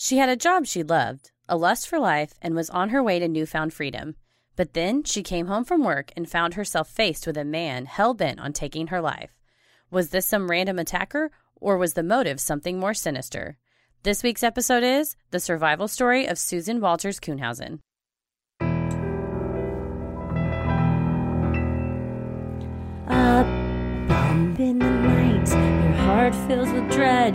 She had a job she loved, a lust for life, and was on her way to newfound freedom. But then she came home from work and found herself faced with a man hell bent on taking her life. Was this some random attacker, or was the motive something more sinister? This week's episode is The Survival Story of Susan Walters Kuhnhausen. A bump in the night, your heart fills with dread.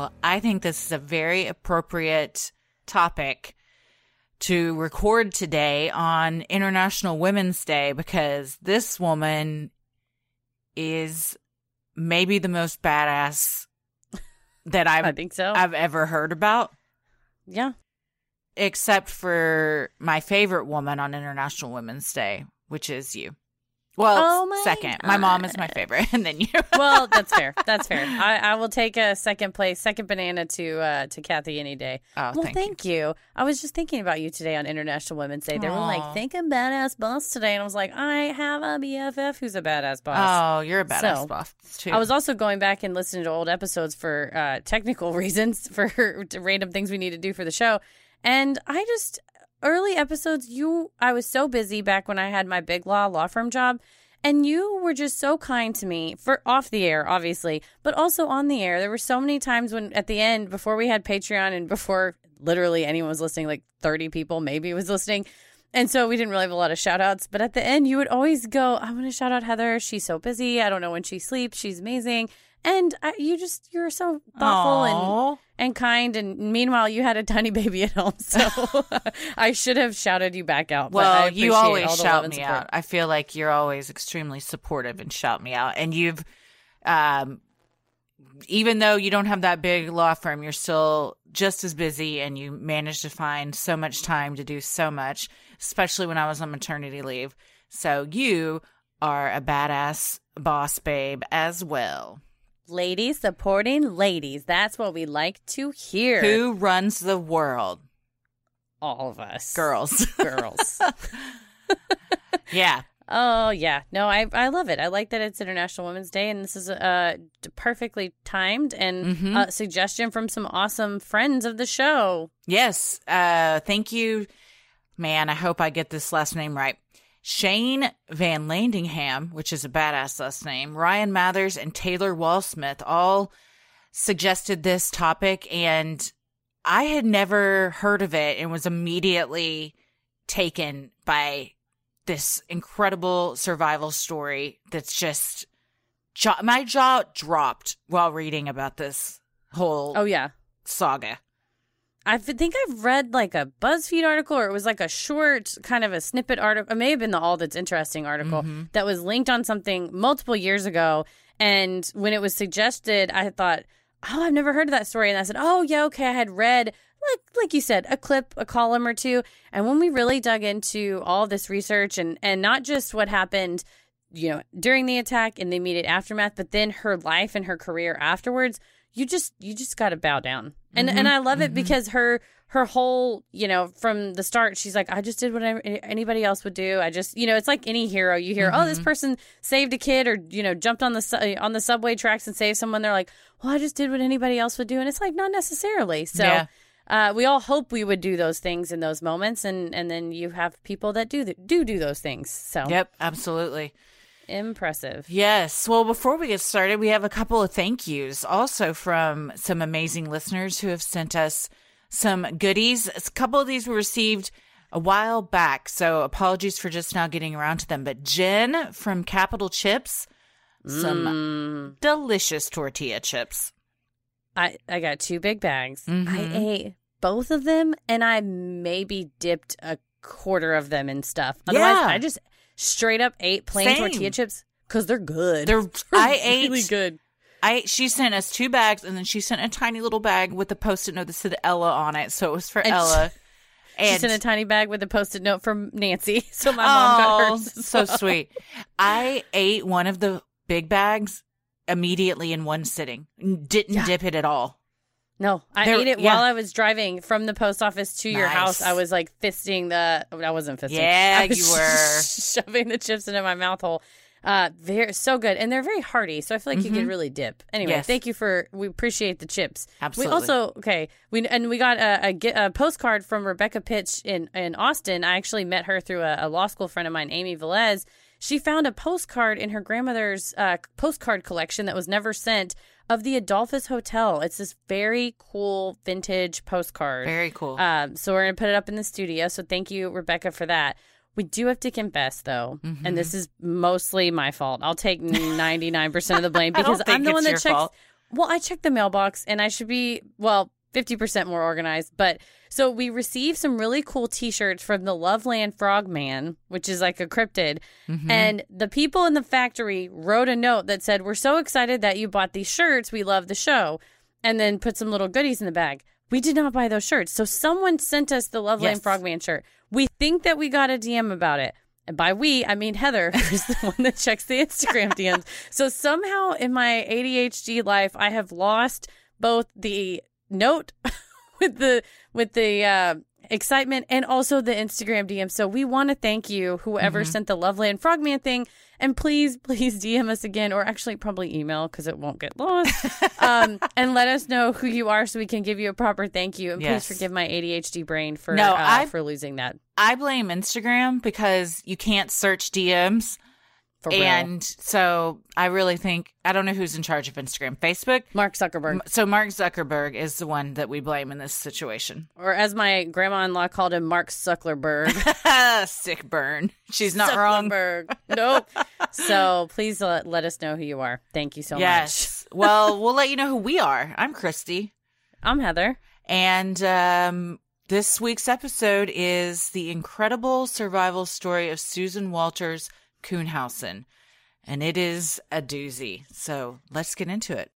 Well, I think this is a very appropriate topic to record today on International Women's Day because this woman is maybe the most badass that I've I think so. I've ever heard about, yeah. except for my favorite woman on International Women's Day, which is you. Well, Oh second. My mom is my favorite, and then you. Well, that's fair. That's fair. I, I will take a second place, second banana to uh, to Kathy any day. Oh, well, thank thank, you. you. I was just thinking about you today on International Women's Day. They were like, "Think a badass boss today," and I was like, "I have a BFF who's a badass boss." Oh, you're a badass So, boss too. I was also going back and listening to old episodes for uh, technical reasons, for random things we need to do for the show. And I just, early episodes, you, I was so busy back when I had my big law law firm job. And you were just so kind to me for off the air, obviously, but also on the air. There were so many times when at the end, before we had Patreon and before literally anyone was listening, like 30 people maybe was listening. And so we didn't really have a lot of shout outs. But at the end, you would always go, I want to shout out Heather. She's so busy. I don't know when she sleeps. She's amazing. And I, you just, you're so thoughtful and, Aw. And kind. And meanwhile, you had a tiny baby at home. So I should have shouted you back out. but I Well, you always all the shout me support. out. I feel like you're always extremely supportive and shout me out. And you've, um, even though you don't have that big law firm, you're still just as busy and you manage to find so much time to do so much, especially when I was on maternity leave. So you are a badass boss babe as well. Ladies supporting ladies. That's what we like to hear. Who runs the world? All of us. Girls. Girls. yeah. Oh yeah, no, I I love it. I like that it's International Women's Day, and this is uh perfectly timed and Mhm. a suggestion from some awesome friends of the show. Yes. Uh thank you. Man, I hope I get this last name right. Shane Van Landingham, which is a badass last name, Ryan Mathers and Taylor Wallsmith all suggested this topic and I had never heard of it and was immediately taken by this incredible survival story that's just my jaw dropped while reading about this whole Oh yeah, saga. I think I've read like a BuzzFeed article, or it was like a short kind of a snippet article. It may have been the All That's Interesting article Mhm. that was linked on something multiple years ago. And when it was suggested, I thought, "Oh, I've never heard of that story." And I said, "Oh yeah, okay." I had read like like you said, a clip, a column or two. And when we really dug into all this research and and not just what happened, you know, during the attack and the immediate aftermath, but then her life and her career afterwards, you just you just got to bow down. And and mm-hmm. I love it mm-hmm. because her her whole, you know, from the start, she's like, I just did what I- anybody else would do. I just, you know, it's like any hero. You hear, oh, this mm-hmm. person saved a kid, or you know, jumped on the su- eh, on the subway tracks and saved someone. They're like, well, I just did what anybody else would do, and it's like not necessarily. So. Yeah. Uh, we all hope we would do those things in those moments, and, and then you have people that do th- do do those things. So Yep, absolutely. Impressive. Yes. Well, before we get started, we have a couple of thank yous also from some amazing listeners who have sent us some goodies. A couple of these were received a while back, so apologies for just now getting around to them. But Jen from Capital Chips, some Mm. delicious tortilla chips. I I got two big bags. I Mhm. ate both of them, and I maybe dipped a quarter of them in stuff. Otherwise, Yeah. I just straight up ate plain Same. tortilla chips because they're good. They're, I ate really good. I she sent us two bags and then she sent a tiny little bag with a post-it note that said Ella on it, so it was for And Ella. She And- sent a tiny bag with a post-it note from Nancy, so my mom got Oh, hers. so well. sweet. I ate one of the big bags immediately in one sitting. Didn't Yeah. dip it at all. No, I ate it yeah. while I was driving from the post office to your Nice. house. I was like fisting the. I wasn't fisting. Yeah, I was you were. shoving the chips into my mouth hole. Uh, they're so good, and they're very hearty. So I feel like you Mhm. could really dip. Anyway, Yes. thank you for. We appreciate the chips. Absolutely. We also okay. We and we got a, a, a postcard from Rebecca Pitch in in Austin. I actually met her through a, a law school friend of mine, Amy Velez. She found a postcard in her grandmother's uh, postcard collection that was never sent of the Adolphus Hotel. It's this very cool vintage postcard. Very cool. Um, so we're gonna put it up in the studio. So thank you, Rebecca, for that. We do have to confess, though, Mm-hmm. and this is mostly my fault. I'll take ninety nine percent of the blame because I'm the one that checks. fault. Well, I checked the mailbox, and I should be well fifty percent more organized. But so we received some really cool T-shirts from the Loveland Frogman, which is like a cryptid, Mm-hmm. and the people in the factory wrote a note that said, "We're so excited that you bought these shirts. We love the show," and then put some little goodies in the bag. We did not buy those shirts, so someone sent us the Loveland Yes. Frogman shirt. We think that we got a DM about it. And by we, I mean Heather, who's the one that checks the Instagram DMs. So somehow in my ADHD life, I have lost both the note with the with the uh, excitement and also the Instagram DM. So we want to thank you, whoever Mm-hmm. sent the Loveland Frogman thing, and please, please DM us again, or actually probably email because it won't get lost, um, and let us know who you are so we can give you a proper thank you. And Yes. please forgive my ADHD brain for No, uh, I- for losing that. I blame Instagram because you can't search DMs. And so I really think, I don't know who's in charge of Instagram. Facebook? Mark Zuckerberg, So Mark Zuckerberg is the one that we blame in this situation. or as my grandma-in-law called him, Mark Zuckerberg. Sick burn. She's not wrong. Zuckerberg. Nope. so please let, let us know who you are. Thank you so much. yes. well, we'll let you know who we are. I'm Christy. I'm Heather. And um, this week's episode is the incredible survival story of Susan Walters Kuhnhausen. And it is a doozy. So let's get into it.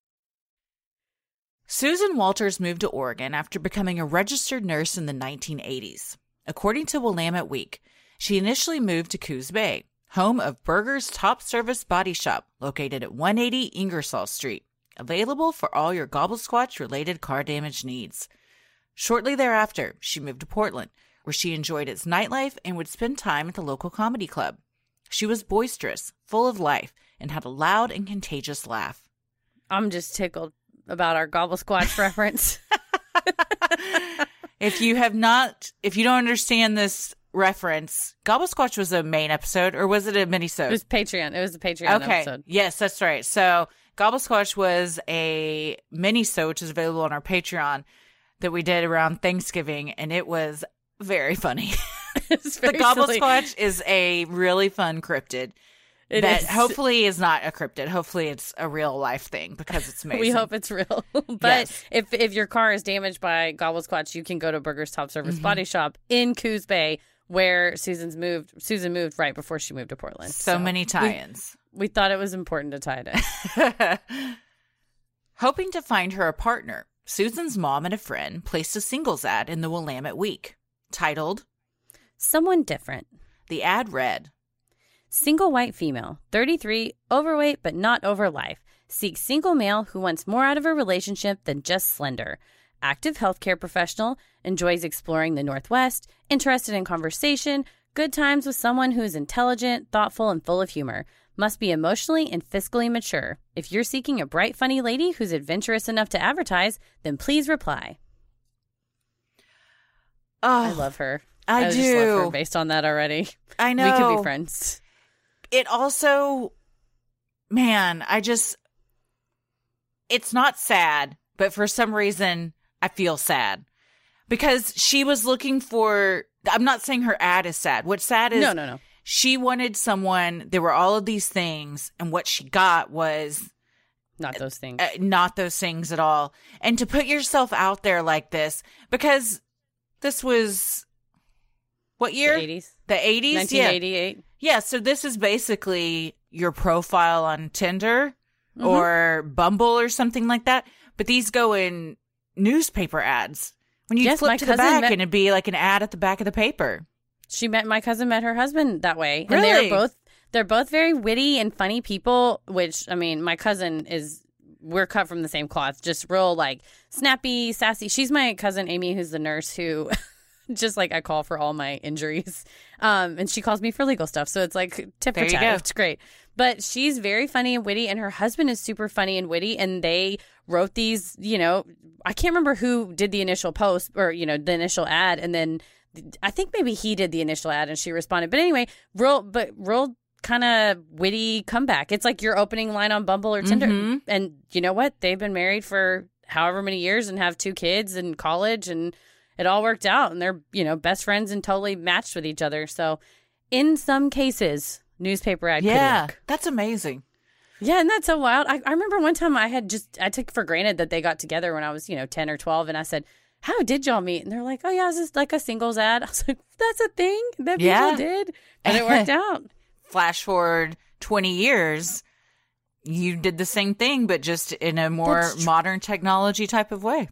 Susan Walters moved to Oregon after becoming a registered nurse in the 1980s. According to Willamette Week, she initially moved to Coos Bay, home of Burger's Top Service Body Shop, located at 180 Ingersoll Street, available for all your Gobble Squatch related car damage needs. Shortly thereafter, she moved to Portland, where she enjoyed its nightlife and would spend time at the local comedy club. She was boisterous, full of life, and had a loud and contagious laugh. I'm just tickled about our Gobble Squatch reference. if you have not, if you don't understand this reference, Gobble Squatch was a main episode, or was it a mini It was Patreon. It was the Patreon okay. episode. Yes, that's right. So Gobble Squatch was a mini-sode, which is available on our Patreon that we did around Thanksgiving, and it was very funny. The Gobble silly. Squatch is a really fun cryptid. It that is. hopefully is not a cryptid. Hopefully it's a real life thing because it's amazing. We hope it's real. but Yes. if if your car is damaged by Gobble Squatch, you can go to Burger's Top Service Mm-hmm. Body Shop in Coos Bay, where Susan's moved. Susan moved right before she moved to Portland. so, many tie-ins. We thought it was important to tie it in. Hoping to find her a partner, Susan's mom and a friend placed a singles ad in the Willamette Week titled Someone different. The ad read, Single white female, 33, overweight but not over life. Seeks single male who wants more out of a relationship than just slender. Active healthcare professional, enjoys exploring the Northwest, interested in conversation, good times with someone who is intelligent, thoughtful, and full of humor. Must be emotionally and fiscally mature. If you're seeking a bright, funny lady who's adventurous enough to advertise, then please reply. "Oh, I love her. I her do. based on that already. I know We could be friends. It also, man, I just, it's not sad, but for some reason I feel sad because she was looking for. I'm not saying her ad is sad. What's sad is No, no, no. she wanted someone. There were all of these things, and what she got was Not those things. uh, not those things at all. And to put yourself out there like this, because this was what year? The year? 80s. The 80s? Yeah. 1988. Yeah. So this is basically your profile on Tinder Mhm. or Bumble or something like that. But these go in newspaper ads When you Yes, flip to the back met- and it'd be like an ad at the back of the paper. She met my cousin met her husband that way, and Really? they're both they're both very witty and funny people. Which I mean, my cousin is we're cut from the same cloth, just real like snappy, sassy. She's my cousin Amy, who's the nurse who. Just like I call for all my injuries, um, and she calls me for legal stuff. So it's like tip There for tat. go. It's great. But she's very funny and witty, and her husband is super funny and witty. And they wrote these, you know, I can't remember who did the initial post or you know the initial ad, and then I think maybe he did the initial ad and she responded. But anyway, real but real kind of witty comeback. It's like your opening line on Bumble or Tinder. Mhm. And you know what? They've been married for however many years and have two kids in college and it all worked out and they're, you know, best friends and totally matched with each other. So in some cases, newspaper ad Yeah, that's amazing. Yeah, and that's so wild. I, I remember one time I had just I took for granted that they got together when I was, you know, ten or twelve, and I said, How did y'all meet? And they're like, Oh yeah, it's just like a singles ad. I was like, That's a thing that people Yeah. did. And it worked out. Flash forward 20 years, you did the same thing, but just in a more That's modern technology type of way.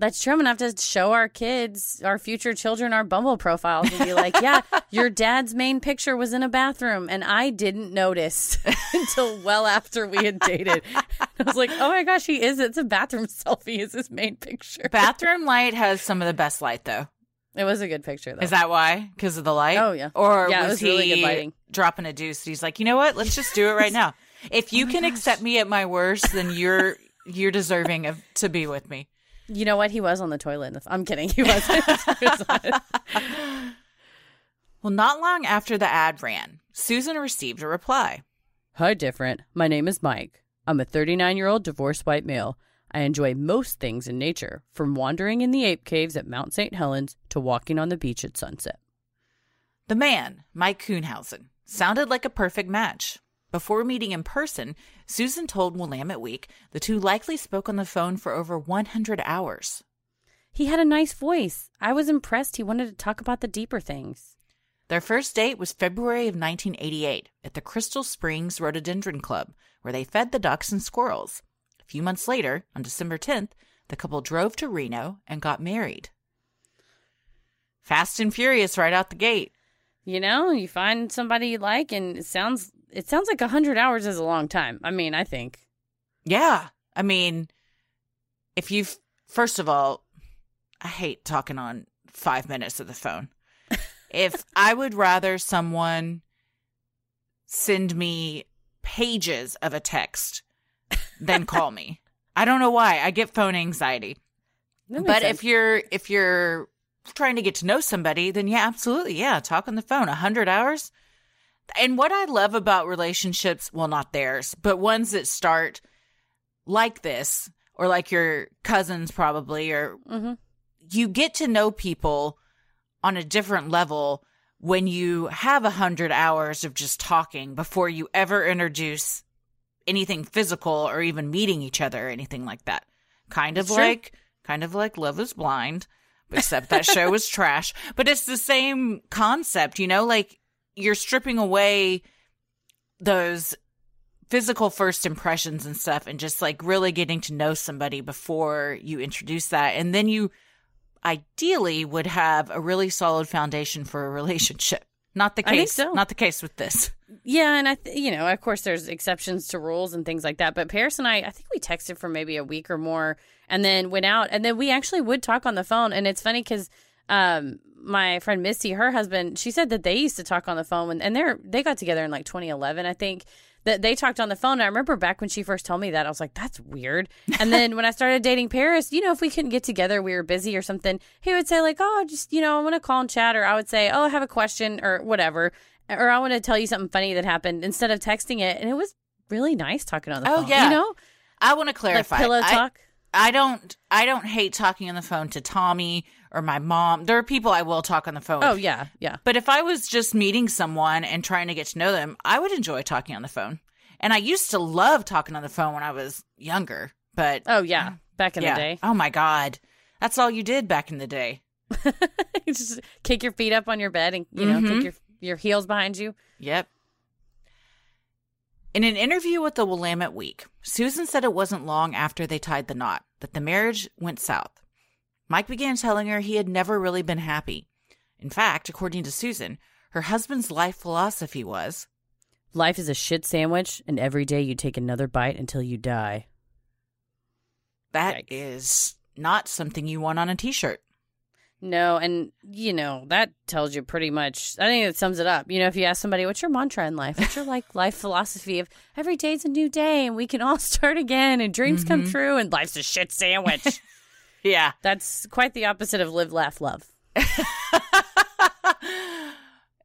That's true. I'm gonna have to show our kids, our future children, our Bumble profiles and be like, Yeah, your dad's main picture was in a bathroom and I didn't notice until well after we had dated. I was like, Oh my gosh, he is. It's a bathroom selfie, is his main picture. Bathroom light has some of the best light, though. It was a good picture though. Is that why? Because of the light? Oh, yeah. Or Yeah, it was, was really good lighting. dropping a deuce? He's like, you know what? Let's just do it right now. If Oh you can accept me at my worst, then you're you're deserving of to be with me. You know what? He was on the toilet. I'm kidding. He wasn't. He was not. Well, not long after the ad ran, Susan received a reply. Hi, different. My name is Mike. I'm a 39 year old divorced white male. I enjoy most things in nature, from wandering in the ape caves at Mount St. Helens to walking on the beach at sunset. The man, Mike Kuhnhausen, sounded like a perfect match. Before meeting in person, Susan told Willamette Week the two likely spoke on the phone for over 100 hours. He had a nice voice. I was impressed. He wanted to talk about the deeper things. Their first date was February of 1988 at the Crystal Springs Rhododendron Club, where they fed the ducks and squirrels. A few months later, on December 10th, the couple drove to Reno and got married. Fast and furious right out the gate. You know, you find somebody you like, and it sounds it sounds like a hundred hours is a long time. I mean, I think. Yeah. I mean, if you've, first of all, I hate talking on five minutes of the phone. if I would rather someone send me pages of a text than call me. I don't know why. I get phone anxiety. But sense. if you're if you're trying to get to know somebody, then yeah, absolutely. Yeah, talk on the phone. A hundred hours. And what I love about relationships, well, not theirs, but ones that start like this, or like your cousins probably, or Mhm. you get to know people on a different level when you have a hundred hours of just talking before you ever introduce anything physical or even meeting each other or anything like that. Kind of It's true. like kind of like Love is Blind, except that show was trash. But it's the same concept, you know, like you're stripping away those physical first impressions and stuff and just like really getting to know somebody before you introduce that. And then you ideally would have a really solid foundation for a relationship. Not the case. so. Not the case with this. Yeah, and I, th- you know, of course, there's exceptions to rules and things like that. But Paris and I, I think we texted for maybe a week or more, and then went out, and then we actually would talk on the phone. And it's funny because um, my friend Misty, her husband, she said that they used to talk on the phone, when, and they're they got together in like 2011, I think. That they talked on the phone. And I remember back when she first told me that, I was like, "That's weird." And then when I started dating Paris, you know, if we couldn't get together, we were busy or something, he would say like, "Oh, just you know, I want to call and chat," or I would say, "Oh, I have a question," or whatever or I want to tell you something funny that happened instead of texting it. And it was really nice talking on the Oh, phone. yeah. You know? I want to Like clarify. pillow I- talk. I don't I don't hate talking on the phone to Tommy or my mom. There are people I will talk on the phone. Oh, with. yeah. Yeah. But if I was just meeting someone and trying to get to know them, I would enjoy talking on the phone. And I used to love talking on the phone when I was younger. But Oh, yeah. Back in yeah. the day. Oh my god. That's all you did back in the day. Just kick your feet up on your bed and, you know, Mhm. kick your, your heels behind you. Yep. In an interview with the Willamette Week, Susan said it wasn't long after they tied the knot that the marriage went south. Mike began telling her he had never really been happy. In fact, according to Susan, her husband's life philosophy was Life is a shit sandwich, and every day you take another bite until you die. that Yikes. is not something you want on a t shirt. No, and you know that tells you pretty much. I think it sums it up. You know, if you ask somebody, "What's your mantra in life? What's your like life philosophy of every day's a new day and we can all start again and dreams come Mhm. true and life's a shit sandwich." Yeah. That's quite the opposite of live, laugh, love.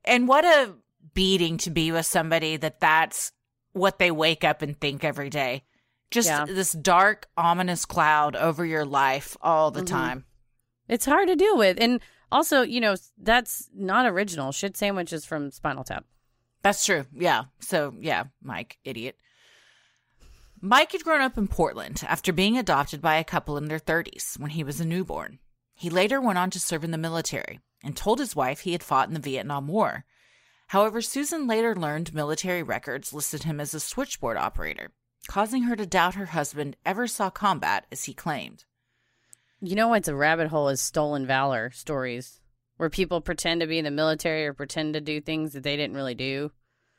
and what a beating to be with somebody that that's what they wake up and think every day. Just Yeah. this dark, ominous cloud over your life all the Mhm. time. It's hard to deal with, and also, you know, that's not original. Shit sandwiches from Spinal Tap. That's true. Yeah. So, yeah, Mike, idiot. Mike had grown up in Portland after being adopted by a couple in their 30s when he was a newborn. He later went on to serve in the military and told his wife he had fought in the Vietnam War. However, Susan later learned military records listed him as a switchboard operator, causing her to doubt her husband ever saw combat as he claimed. You know what's a rabbit hole is stolen valor stories, where people pretend to be in the military or pretend to do things that they didn't really do.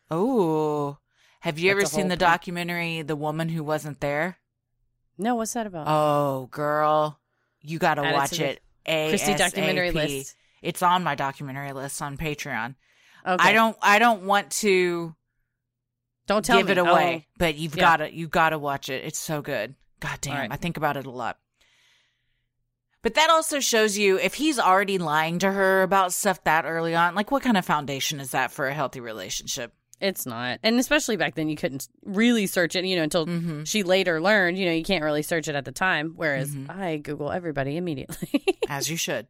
Oh, have you ever seen the thing. documentary The Woman Who Wasn't There? No, what's that about? Oh, girl, you got to watch it. A Christy documentary list. It's on my documentary list on Patreon. Okay. I don't. I don't want to don't tell give me. it away, oh. but you've Yeah. got to. You got to watch it. It's so good. God damn, All right. I think about it a lot. But that also shows you if he's already lying to her about stuff that early on, like what kind of foundation is that for a healthy relationship? It's not, and especially back then, you couldn't really search it. You know, until Mm-hmm. she later learned. You know, you can't really search it at the time. Whereas Mhm. I Google everybody immediately. As you should.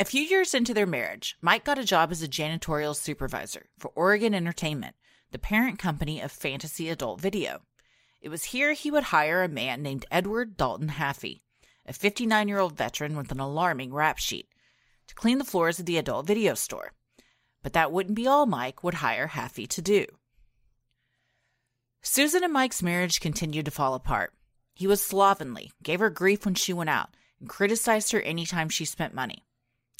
A few years into their marriage, Mike got a job as a janitorial supervisor for Oregon Entertainment, the parent company of Fantasy Adult Video. It was here he would hire a man named Edward Dalton Haffey, a 59 year old veteran with an alarming rap sheet, to clean the floors of the adult video store. But that wouldn't be all Mike would hire Haffey to do. Susan and Mike's marriage continued to fall apart. He was slovenly, gave her grief when she went out, and criticized her anytime she spent money.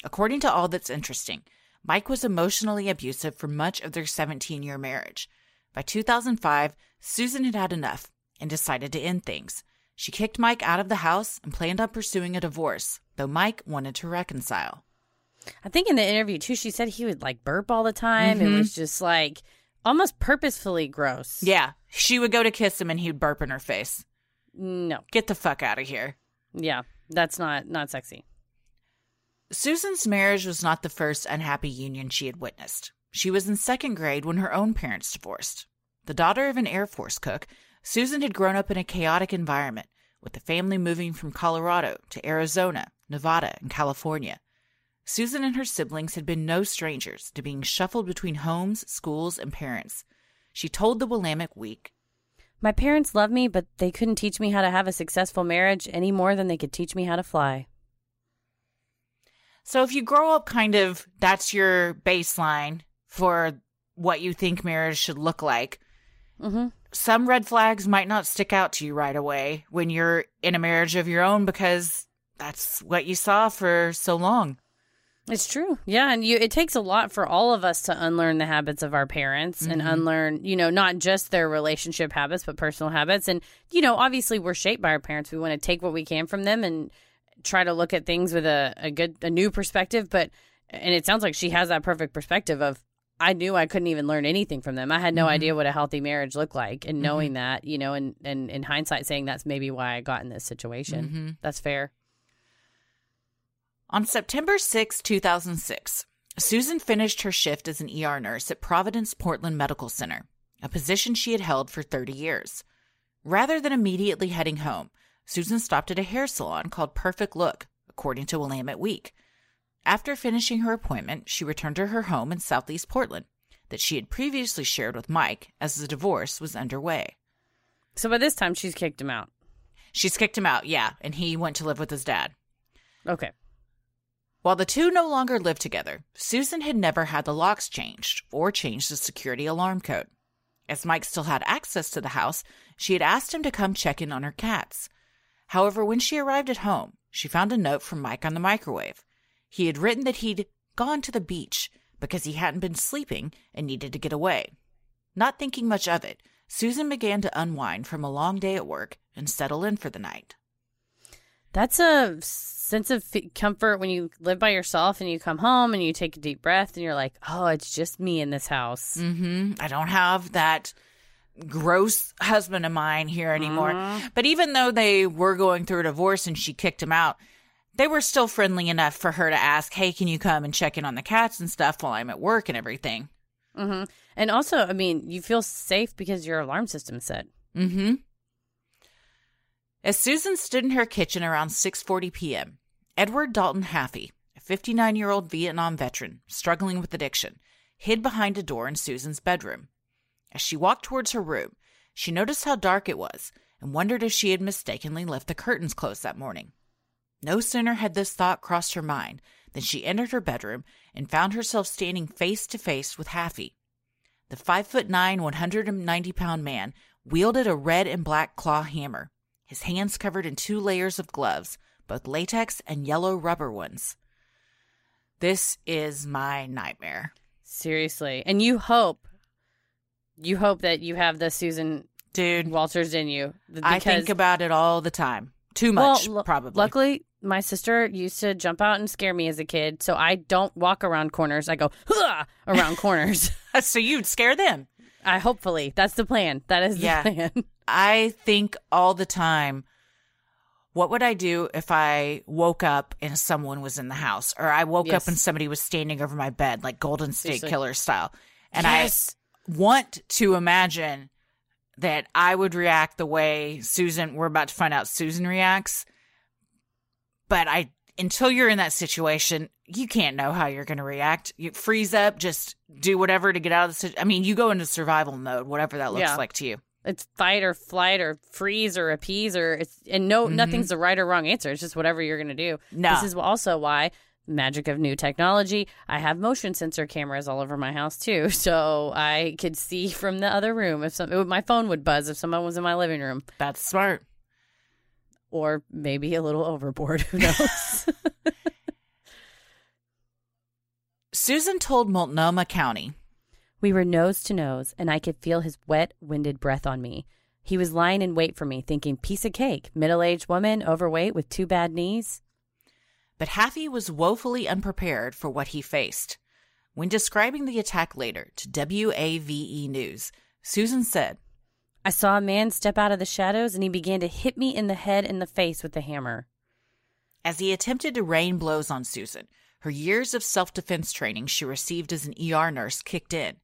According to All That's Interesting, Mike was emotionally abusive for much of their 17 year marriage. By 2005, Susan had had enough and decided to end things. She kicked Mike out of the house and planned on pursuing a divorce, though Mike wanted to reconcile. I think in the interview too, she said he would like burp all the time. Mhm. It was just like almost purposefully gross. Yeah, she would go to kiss him and he'd burp in her face. No. Get the fuck out of here. Yeah. That's not not sexy. Susan's marriage was not the first unhappy union she had witnessed. She was in second grade when her own parents divorced. The daughter of an Air Force cook, Susan had grown up in a chaotic environment, with the family moving from Colorado to Arizona, Nevada, and California. Susan and her siblings had been no strangers to being shuffled between homes, schools, and parents. She told the Willamette Week, My parents love me, but they couldn't teach me how to have a successful marriage any more than they could teach me how to fly. So if you grow up kind of that's your baseline for what you think marriage should look like, Mm-hmm. some red flags might not stick out to you right away when you're in a marriage of your own because that's what you saw for so long. It's true. Yeah, and you it takes a lot for all of us to unlearn the habits of our parents and Mhm. unlearn, you know, not just their relationship habits, but personal habits. And you know, obviously we're shaped by our parents. We want to take what we can from them and try to look at things with a, a good a new perspective, but and it sounds like she has that perfect perspective of I knew I couldn't even learn anything from them. I had no Mhm. idea what a healthy marriage looked like and knowing that, you know, and, and in hindsight saying that's maybe why I got in this situation. Mhm. That's fair. On September 6, 2006, Susan finished her shift as an ER nurse at Providence Portland Medical Center, a position she had held for 30 years. Rather than immediately heading home, Susan stopped at a hair salon called Perfect Look, according to Willamette Week. After finishing her appointment, she returned to her home in southeast Portland that she had previously shared with Mike as the divorce was underway. So by this time she's kicked him out. She's kicked him out, yeah, and he went to live with his dad. Okay. While the two no longer lived together, Susan had never had the locks changed or changed the security alarm code. As Mike still had access to the house, she had asked him to come check in on her cats. However, when she arrived at home, she found a note from Mike on the microwave. He had written that he'd gone to the beach because he hadn't been sleeping and needed to get away. Not thinking much of it, Susan began to unwind from a long day at work and settle in for the night. That's a sense of f- comfort when you live by yourself and you come home and you take a deep breath and you're like, oh, it's just me in this house. Mm-hmm. I don't have that gross husband of mine here anymore. But even though they were going through a divorce and she kicked him out, they were still friendly enough for her to ask, "Hey, can you come and check in on the cats and stuff while I'm at work and everything?" Mm-hmm. And also, I mean, you feel safe because your alarm system's set. Mm-hmm. As Susan stood in her kitchen around 6:40 p.m., Edward Dalton Haffey, a 59-year-old Vietnam veteran struggling with addiction, hid behind a door in Susan's bedroom. As she walked towards her room, she noticed how dark it was and wondered if she had mistakenly left the curtains closed that morning. No sooner had this thought crossed her mind than she entered her bedroom and found herself standing face to face with Haffey. The five foot nine, 190 pound man wielded a red and black claw hammer, his hands covered in two layers of gloves, both latex and yellow rubber ones. This is my nightmare. Seriously. And you hope, you hope that you have the Susan Dude, Walters in you. I think about it all the time. Too much, Well, lu- probably. Luckily, my sister used to jump out and scare me as a kid, so I don't walk around corners. I go "Hua!" around corners. so you'd scare them. I hopefully that's the plan. That is the Yeah. plan. I think all the time, what would I do if I woke up and someone was in the house, or I woke Yes. up and somebody was standing over my bed, like Golden State Seriously. Killer style? And Yes. I want to imagine that I would react the way Susan, we're about to find out Susan reacts. But I, until you're in that situation, you can't know how you're going to react. You freeze up, just do whatever to get out of the situation. I mean, you go into survival mode, whatever that looks Yeah. like to you. It's fight or flight or freeze or appease or it's and no Mhm. nothing's the right or wrong answer. It's just whatever you're gonna do. No. This is also why magic of new technology. I have motion sensor cameras all over my house too, so I could see from the other room if some my phone would buzz if someone was in my living room, That's smart. or maybe a little overboard. Who knows? Susan told Multnomah County, We were nose to nose, and I could feel his wet, winded breath on me. He was lying in wait for me, thinking, piece of cake, middle aged woman, overweight with two bad knees. but Haffey was woefully unprepared for what he faced. When describing the attack later to WAVE E News, Susan said, I saw a man step out of the shadows, and he began to hit me in the head and the face with the hammer. as he attempted to rain blows on Susan, her years of self defense training she received as an ER nurse kicked in.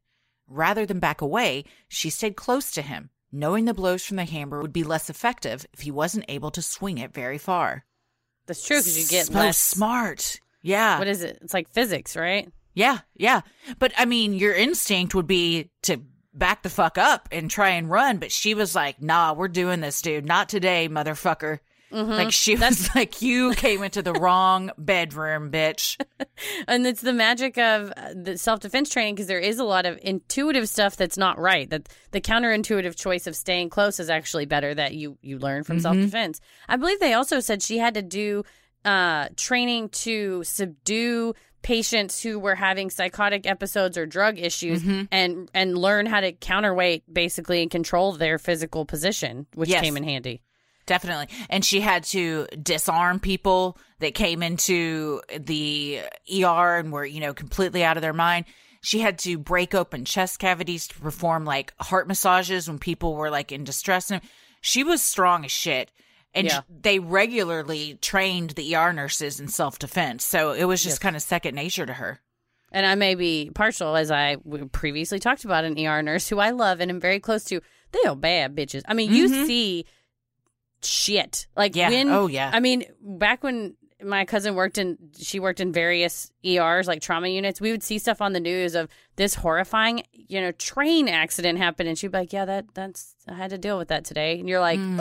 Rather than back away, she stayed close to him, knowing the blows from the hammer would be less effective if he wasn't able to swing it very far. That's true because you get so less. smart. Yeah. What is it? It's like physics, right? Yeah, yeah. But I mean, your instinct would be to back the fuck up and try and run. But she was like, nah, we're doing this, dude. Not today, motherfucker. Like she was like, you came into the wrong bedroom, bitch. And it's the magic of uh, the self defense training because there is a lot of intuitive stuff that's not right. That the counterintuitive choice of staying close is actually better that you you learn from self defense. I believe they also said she had to do uh, training to subdue patients who were having psychotic episodes or drug issues and and learn how to counterweight basically and control their physical position, which Yes. came in handy. Definitely. And she had to disarm people that came into the ER and were, you know, completely out of their mind. She had to break open chest cavities to perform like heart massages when people were like in distress. And she was strong as shit. And Yeah. sh- they regularly trained the ER nurses in self defense. So it was just kind of second nature to her. And I may be partial, as I previously talked about an ER nurse who I love and am very close to. They are bad bitches. I mean, you see shit like Yeah. when. Oh, yeah. I mean, back when my cousin worked in, she worked in various ERs like trauma units. We would see stuff on the news of this horrifying, you know, train accident happened, and she'd be like, "Yeah, that that's I had to deal with that today," and you're like, Mm.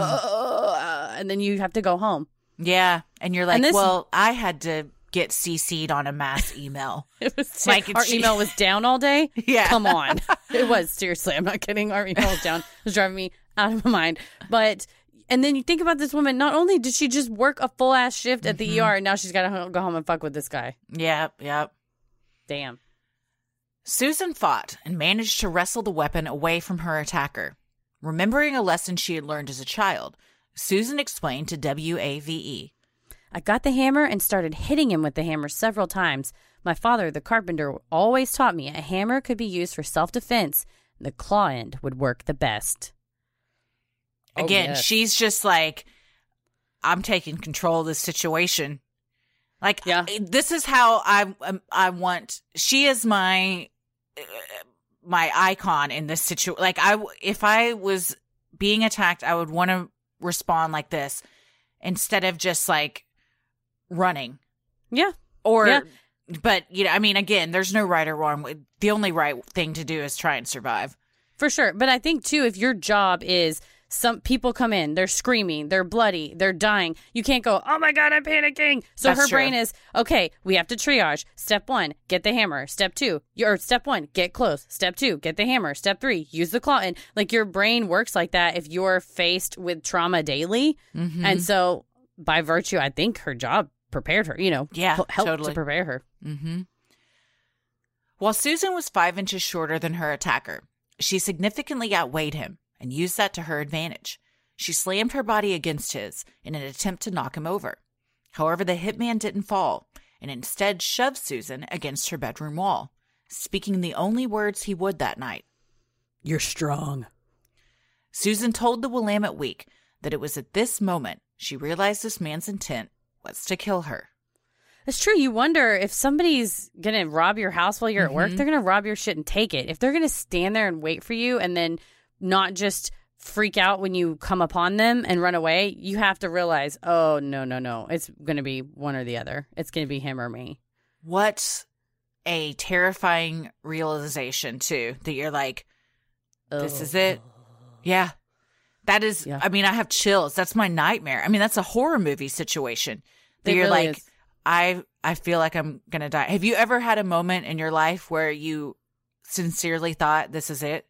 And then you have to go home. Yeah. And you're like, this- well, I had to get CC'd on a mass email. It was Like, our she- email was down all day. Yeah. come on, it was seriously. I'm not kidding. Our email was down. It was driving me out of my mind. But and then you think about this woman. Not only did she just work a full ass shift at the ER, and now she's got to go home and fuck with this guy. Yep, yep. Damn. Susan fought and managed to wrestle the weapon away from her attacker. Remembering a lesson she had learned as a child, Susan explained to WAVE. I got the hammer and started hitting him with the hammer several times. My father, the carpenter, always taught me a hammer could be used for self defense. The claw end would work the best. Oh, Again, yes. she's just like, I'm taking control of this situation. Like, Yeah. This is how I um, I want. She is my uh, my icon in this situation. Like, I if I was being attacked, I would want to respond like this instead of just like running Yeah. or. Yeah. But you know, I mean, again, there's no right or wrong. The only right thing to do is try and survive. For sure. But I think too, if your job is some people come in, they're screaming, they're bloody, they're dying. You can't go, oh my God, I'm panicking. So That's her true. brain is, okay, we have to triage. Step one, get the hammer. Step two, or step one, get close. Step two, get the hammer. Step three, use the claw. And like your brain works like that if you're faced with trauma daily. Mm-hmm. And so by virtue, I think her job prepared her, you know, Yeah, helped totally. to prepare her. Mm-hmm. While Susan was five inches shorter than her attacker, she significantly outweighed him and used that to her advantage. She slammed her body against his in an attempt to knock him over. However, the hitman didn't fall and instead shoved Susan against her bedroom wall, speaking the only words he would that night. You're strong. Susan told the Willamette Week that it was at this moment she realized this man's intent was to kill her. It's true. You wonder if somebody's gonna rob your house while you're at work, Mhm. they're gonna rob your shit and take it. If they're gonna stand there and wait for you and then not just freak out when you come upon them and run away, you have to realize, oh no, no, no. It's gonna be one or the other. It's gonna be him or me. What a terrifying realization, too, that you're like, This is it. Yeah. That is, Yeah. I mean, I have chills. That's my nightmare. I mean, that's a horror movie situation. That It you're really like, is. I, I feel like I'm going to die. Have you ever had a moment in your life where you sincerely thought this is it?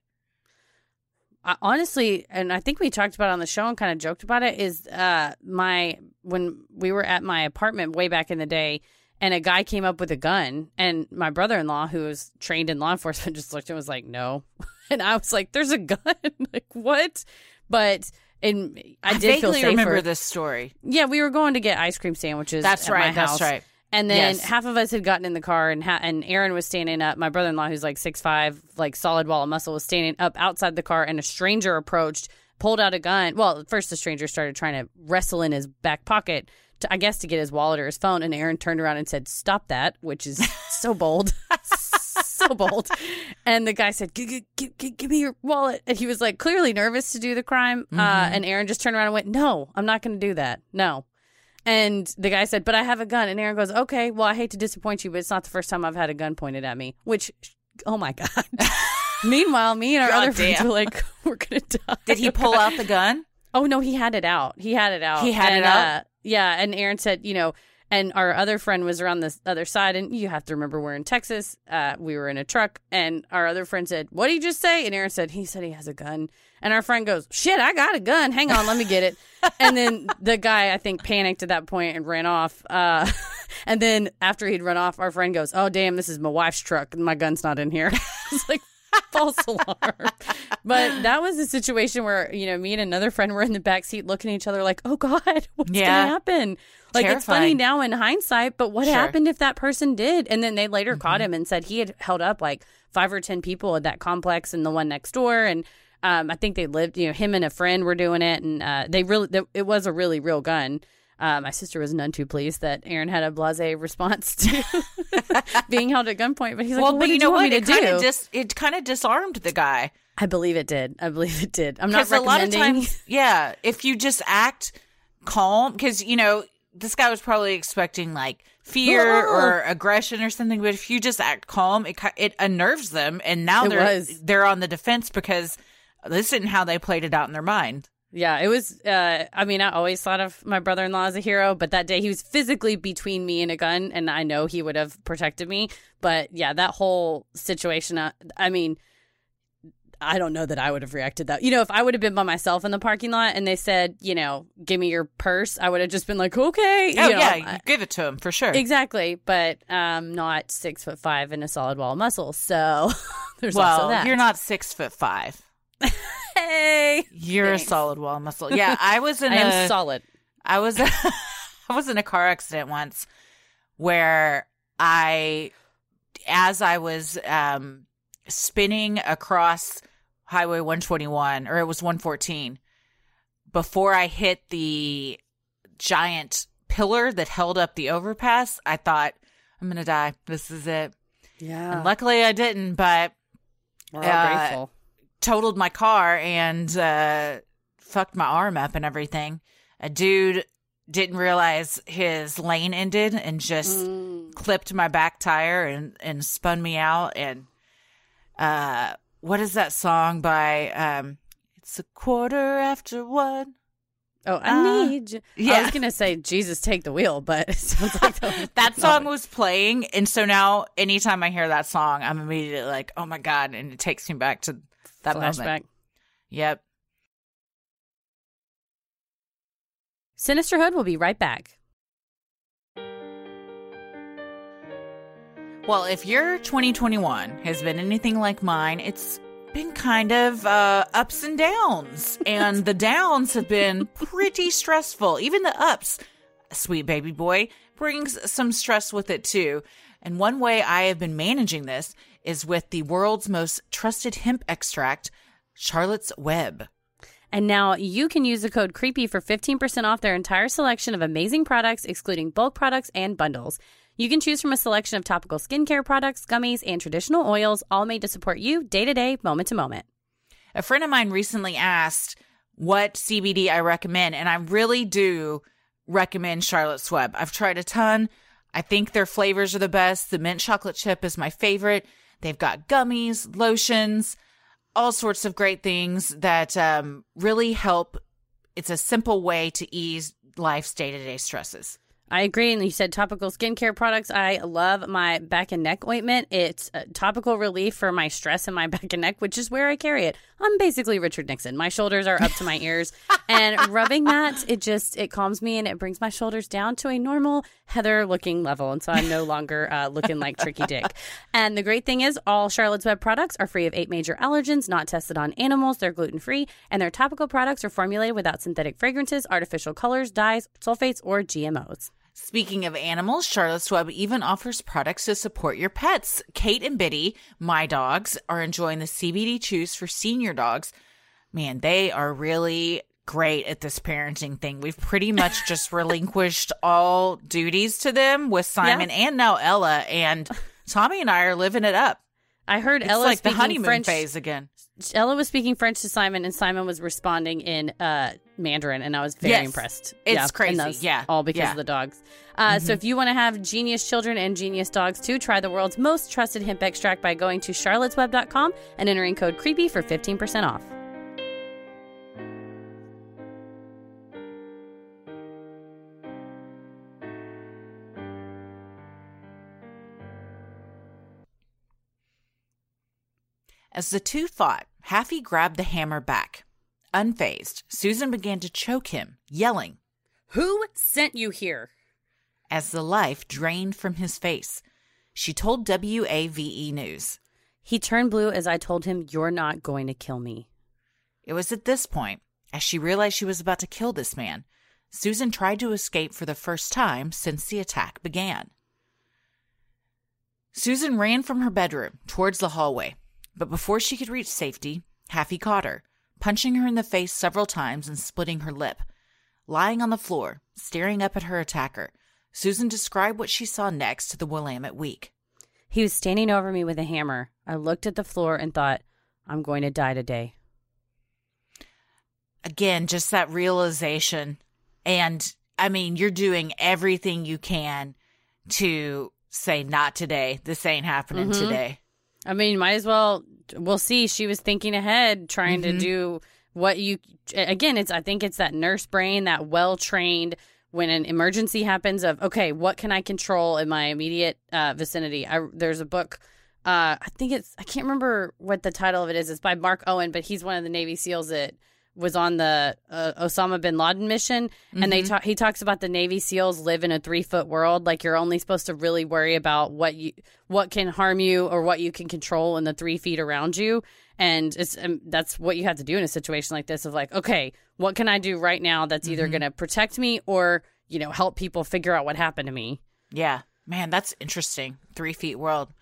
I, honestly, and I think we talked about it on the show and kind of joked about it. Is uh my when we were at my apartment way back in the day, and a guy came up with a gun, and my brother in law, who was trained in law enforcement, just looked and was like, "No," and I was like, "There's a gun, like what?" But and I, did feel vaguely remember this story. Yeah, we were going to get ice cream sandwiches. That's at right. That's right. And then Yes. half of us had gotten in the car, and ha- and Aaron was standing up. My brother in law, who's like six five, like solid wall of muscle, was standing up outside the car, and a stranger approached, pulled out a gun. Well, first the stranger started trying to wrestle in his back pocket, to, I guess, to get his wallet or his phone. And Aaron turned around and said, "Stop that," which is so bold, so bold. And the guy said, "G- g- g- g- "Give me your wallet," and he was like clearly nervous to do the crime. Uh, and Aaron just turned around and went, "No, I'm not going to do that. No." And the guy said, "But I have a gun." And Aaron goes, "Okay, well, I hate to disappoint you, but it's not the first time I've had a gun pointed at me." Which, oh my god. Meanwhile, me and our other friends were like, "We're gonna die." Did he pull out the gun? Oh no, he had it out. He had it out. He had it out? Uh, yeah, and Aaron said, you know, and our other friend was around the other side, and you have to remember we're in Texas. Uh, we were in a truck, and our other friend said, "What did he just say?" And Aaron said, "He said he has a gun." And our friend goes, "Shit, I got a gun. Hang on, let me get it." and then the guy, I think, panicked at that point and ran off. Uh, and then after he'd run off, our friend goes, "Oh damn, this is my wife's truck, my gun's not in here." it's like false alarm. But that was a situation where you know me and another friend were in the back seat looking at each other like, "Oh God, what's Yeah. gonna happen?" Like it's funny now in hindsight, but what Sure. happened if that person did? And then they later caught him and said he had held up like five or ten people at that complex and the one next door, and um, I think they lived. You know, him and a friend were doing it, and uh, they really th- it was a really real gun. Uh, my sister was none too pleased that Aaron had a blasé response to being held at gunpoint, but he's like, well, "Well, but you know want what? me It to kind do?" of dis- it kind of disarmed the guy. I believe it did. I believe it did. I'm not Because a lot of recommending. times, yeah, if you just act calm, because you know this guy was probably expecting like fear Oh. or aggression or something, but if you just act calm, it it unnerves them, and now It they're was. they're on the defense because this isn't how they played it out in their mind. Yeah, it was. Uh, I mean, I always thought of my brother in law as a hero, but that day he was physically between me and a gun, and I know he would have protected me. But yeah, that whole situation, uh, I mean, I don't know that I would have reacted that. You know, if I would have been by myself in the parking lot and they said, you know, give me your purse, I would have just been like, okay. Oh you know, yeah, give it to him for sure. exactly. But um, not six foot five and a solid wall of muscle. So there's also well, that. you're not six foot five. Hey, You're Thanks. a solid wall muscle. Yeah, I was in I a am solid. I was I was in a car accident once where I as I was um spinning across highway 121 or it was 114 before I hit the giant pillar that held up the overpass, I thought I'm going to die. This is it. Yeah, And luckily I didn't, but we're all uh, grateful. Totaled my car and uh, fucked my arm up and everything. A dude didn't realize his lane ended and just Mm. clipped my back tire and, and spun me out. And uh, what is that song by? Um, it's a quarter after one. Oh, I Uh, need. You. I was gonna say Jesus, take the wheel, but it sounds like the, That song was playing, and so now anytime I hear that song, I'm immediately like, "Oh my god!" and it takes me back to that flashback. moment. Yep. Sinisterhood will be right back. Well, if your 2021 has been anything like mine, it's been kind of uh, ups and downs. and the downs have been pretty stressful. Even the ups, sweet baby boy, brings some stress with it too. And one way I have been managing this is with the world's most trusted hemp extract, Charlotte's Web. And now you can use the code CREEPY for 15% off their entire selection of amazing products, excluding bulk products and bundles. You can choose from a selection of topical skincare products, gummies, and traditional oils, all made to support you day to day, moment to moment. A friend of mine recently asked what CBD I recommend, and I really do recommend Charlotte's Web. I've tried a ton. I think their flavors are the best. The mint chocolate chip is my favorite. They've got gummies, lotions, all sorts of great things that um, really help. It's a simple way to ease life's day to day stresses. I agree. And you said topical skincare products. I love my back and neck ointment. It's a topical relief for my stress in my back and neck, which is where I carry it. I'm basically Richard Nixon. My shoulders are up to my ears, and rubbing that it just it calms me and it brings my shoulders down to a normal Heather looking level, and so I'm no longer uh, looking like Tricky Dick. And the great thing is, all Charlotte's Web products are free of eight major allergens, not tested on animals. They're gluten free, and their topical products are formulated without synthetic fragrances, artificial colors, dyes, sulfates, or GMOs. Speaking of animals, Charlotte's Web even offers products to support your pets. Kate and Biddy, my dogs, are enjoying the CBD Chews for senior dogs. Man, they are really great at this parenting thing. We've pretty much just relinquished all duties to them with Simon and now Ella, and Tommy and I are living it up. I heard It's Ella like the speaking honeymoon French. phase again. Ella was speaking French to Simon, and Simon was responding in uh, Mandarin, and I was very Yes. impressed. It's and crazy. Yeah. all because Yeah. of the dogs. Uh, So if you want to have genius children and genius dogs too, try the world's most trusted hemp extract by going to charlottesweb.com and entering code creepy for fifteen percent off. As the two fought, Haffey grabbed the hammer back. Unfazed, Susan began to choke him, yelling, Who sent you here? as the life drained from his face. She told WAVE E News. He turned blue as I told him, "You're not going to kill me." It was at this point, as she realized she was about to kill this man, Susan tried to escape for the first time since the attack began. Susan ran from her bedroom towards the hallway, but before she could reach safety, Haffey caught her, punching her in the face several times and splitting her lip. Lying on the floor, staring up at her attacker, Susan described what she saw next to the Willamette Week. He was standing over me with a hammer. I looked at the floor and thought, "I'm going to die today." again, just that realization. And I mean, you're doing everything you can to say, not today. This ain't happening Mhm. today. I mean, might as well. We'll see. She was thinking ahead, trying Mhm. to do what you. Again, it's. I think it's that nurse brain, that well trained. When an emergency happens, of okay, what can I control in my immediate uh, vicinity? I, there's a book Uh, I think it's I can't remember what the title of it is. It's by Mark Owen, but he's one of the Navy SEALs that was on the uh, Osama bin Laden mission, and they talk. He talks about the Navy SEALs live in a three foot world. Like you're only supposed to really worry about what you what can harm you or what you can control in the three feet around you. And it's um, that's what you have to do in a situation like this. Of like, okay, what can I do right now that's either going to protect me or you know help people figure out what happened to me. Yeah, man, that's interesting. Three feet world.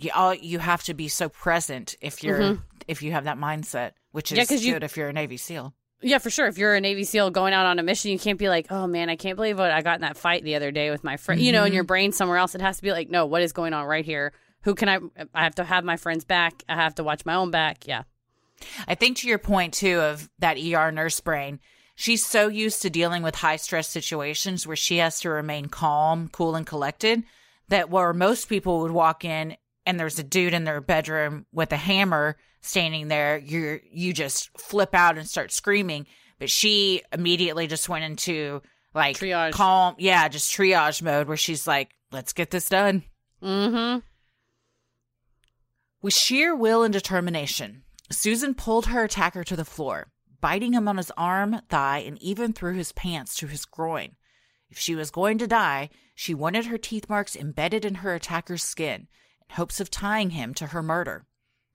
You all you have to be so present if you're if you have that mindset, which is Mm-hmm. Yeah, 'cause you- good if you're a Navy SEAL. Yeah, for sure. If you're a Navy SEAL going out on a mission, you can't be like, "Oh man, I can't believe what I got in that fight the other day with my friend." You know, in your brain somewhere else, it has to be like, "No, what is going on right here? Who can I? I have to have my friends back. I have to watch my own back." Yeah, I think to your point too of that ER nurse brain, she's so used to dealing with high stress situations where she has to remain calm, cool, and collected that where most people would walk in and there's a dude in their bedroom with a hammer standing there, you you just flip out and start screaming. But she immediately just went into like Triage. calm, yeah, just triage mode where she's like, "Let's get this done." mm-hmm. With sheer will and determination, Susan pulled her attacker to the floor, biting him on his arm, thigh, and even through his pants to his groin. If she was going to die, she wanted her teeth marks embedded in her attacker's skin in hopes of tying him to her murder.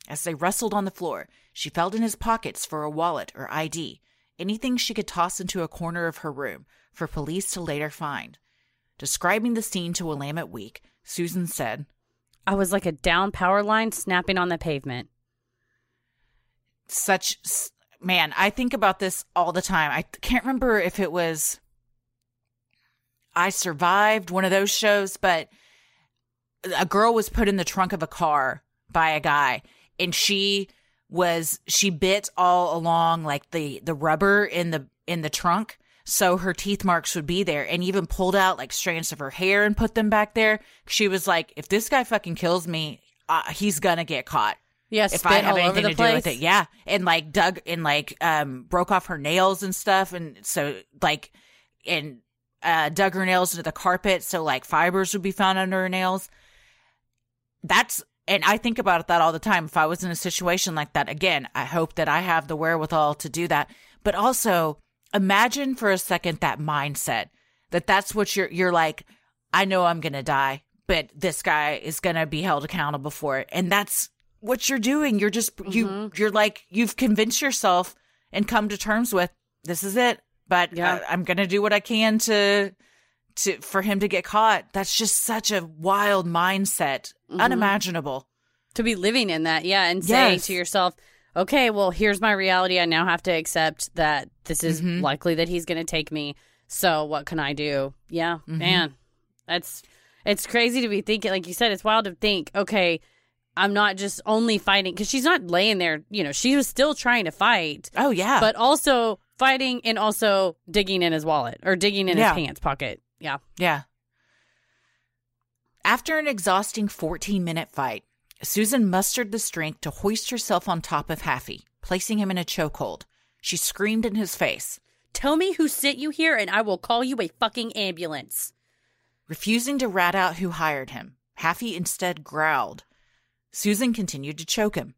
As they wrestled on the floor, she felt in his pockets for a wallet or ID, anything she could toss into a corner of her room for police to later find. Describing the scene to Willamette Week, Susan said, I was like a down power line snapping on the pavement. such man i think about this all the time i can't remember if it was i survived one of those shows but a girl was put in the trunk of a car by a guy and she was she bit all along like the the rubber in the in the trunk so her teeth marks would be there and even pulled out like strands of her hair and put them back there she was like if this guy fucking kills me uh, he's gonna get caught Yes, Yeah, if I have anything to place. do with it. Yeah. And like dug and like um broke off her nails and stuff and so like and uh dug her nails into the carpet so like fibers would be found under her nails. That's and I think about that all the time. If I was in a situation like that, again, I hope that I have the wherewithal to do that. But also imagine for a second that mindset that that's what you're you're like, I know I'm gonna die, but this guy is gonna be held accountable for it. And that's what you're doing. You're just you Mm-hmm. you're like you've convinced yourself and come to terms with this is it. But Yeah. I, I'm gonna do what I can to to for him to get caught. That's just such a wild mindset, Mm-hmm. unimaginable. to be living in that, yeah, and saying Yes. to yourself, okay, well, here's my reality. I now have to accept that this is Mhm. likely that he's going to take me. So what can I do? Yeah, Mhm. man, that's it's crazy to be thinking. Like you said, it's wild to think. Okay, I'm not just only fighting because she's not laying there. You know, she was still trying to fight, Oh yeah, but also fighting and also digging in his wallet or digging in Yeah. his pants pocket. Yeah. Yeah. After an exhausting 14 minute fight, Susan mustered the strength to hoist herself on top of Haffey, placing him in a chokehold. She screamed in his face. Tell me who sent you here, and I will call you a fucking ambulance. Refusing to rat out who hired him, Haffey instead growled. Susan continued to choke him.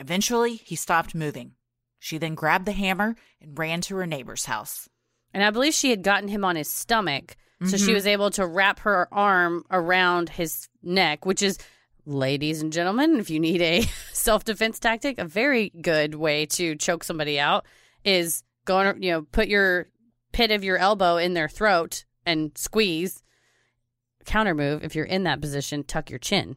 Eventually, he stopped moving. She then grabbed the hammer and ran to her neighbor's house. And I believe she had gotten him on his stomach. So she Mhm. was able to wrap her arm around his neck, which is, ladies and gentlemen, if you need a self defense tactic, a very good way to choke somebody out is going, you know, put your pit of your elbow in their throat and squeeze. Counter move, if you're in that position, tuck your chin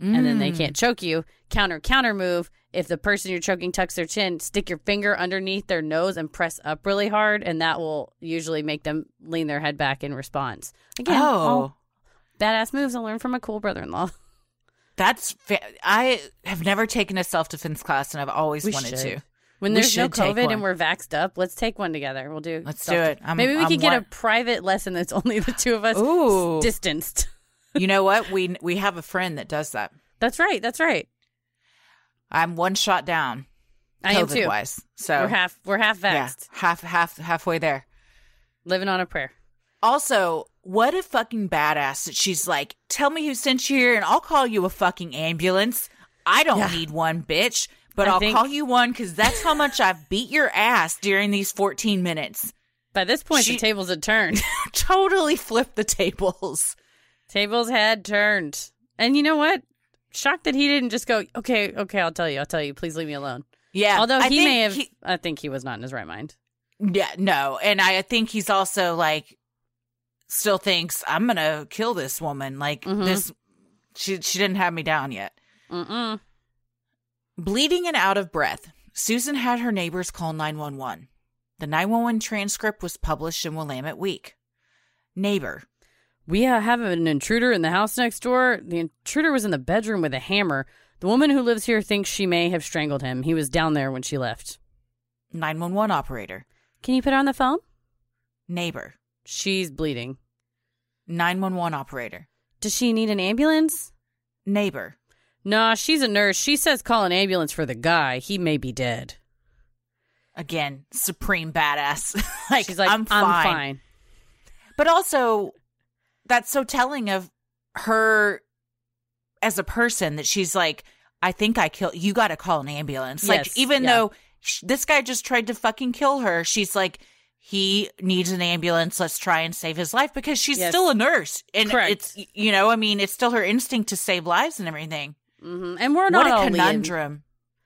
and then they Mm. can't choke you. Counter counter move. If the person you're choking tucks their chin, stick your finger underneath their nose and press up really hard, and that will usually make them lean their head back in response. Again, Oh, badass moves I learned from my cool brother-in-law. that's fa- I have never taken a self defense class, and I've always We wanted should. to. When We there's no COVID and we're vaxxed up, let's take one together. We'll do. Let's do it. I'm- Maybe we I'm could get a private lesson that's only the two of us Ooh. distanced. you know what? We we have a friend that does that. That's right. That's right. I'm one shot down, I am too. wise. So We're half. We're half yeah, half half halfway there. Living on a prayer. Also, what a fucking badass that she's like, tell me who sent you here and I'll call you a fucking ambulance. I don't Yeah. need one, bitch, but I I'll think- call you one because that's how much I've beat your ass during these 14 minutes. By this point, She- the tables had turned. totally flipped the tables. tables had turned. And you know what? Shocked that he didn't just go, okay, okay, I'll tell you, I'll tell you. Please leave me alone. Yeah. Although I he may have, he- I think he was not in his right mind. yeah, no. And I think he's also like, still thinks, I'm going to kill this woman. Like, Mhm. this, she, she didn't have me down yet. Mm-mm. Bleeding and out of breath, Susan had her neighbors call 911. The 911 transcript was published in Willamette Week. Neighbor, We have an intruder in the house next door. The intruder was in the bedroom with a hammer. The woman who lives here thinks she may have strangled him. He was down there when she left. 911 operator, Can you put her on the phone? neighbor, She's bleeding. 911 operator, Does she need an ambulance? neighbor, Nah, she's a nurse. She says call an ambulance for the guy. He may be dead. again, supreme badass. like, She's like, I'm fine. But also, that's so telling of her as a person that she's like, I think I killed. You got to call an ambulance. Like, even yeah. though sh- this guy just tried to fucking kill her, she's like, he needs an ambulance. Let's try and save his life because she's Yes. still a nurse, and Correct. it's you know, I mean, it's still her instinct to save lives and everything. hmm And we're not What a all Liam. conundrum,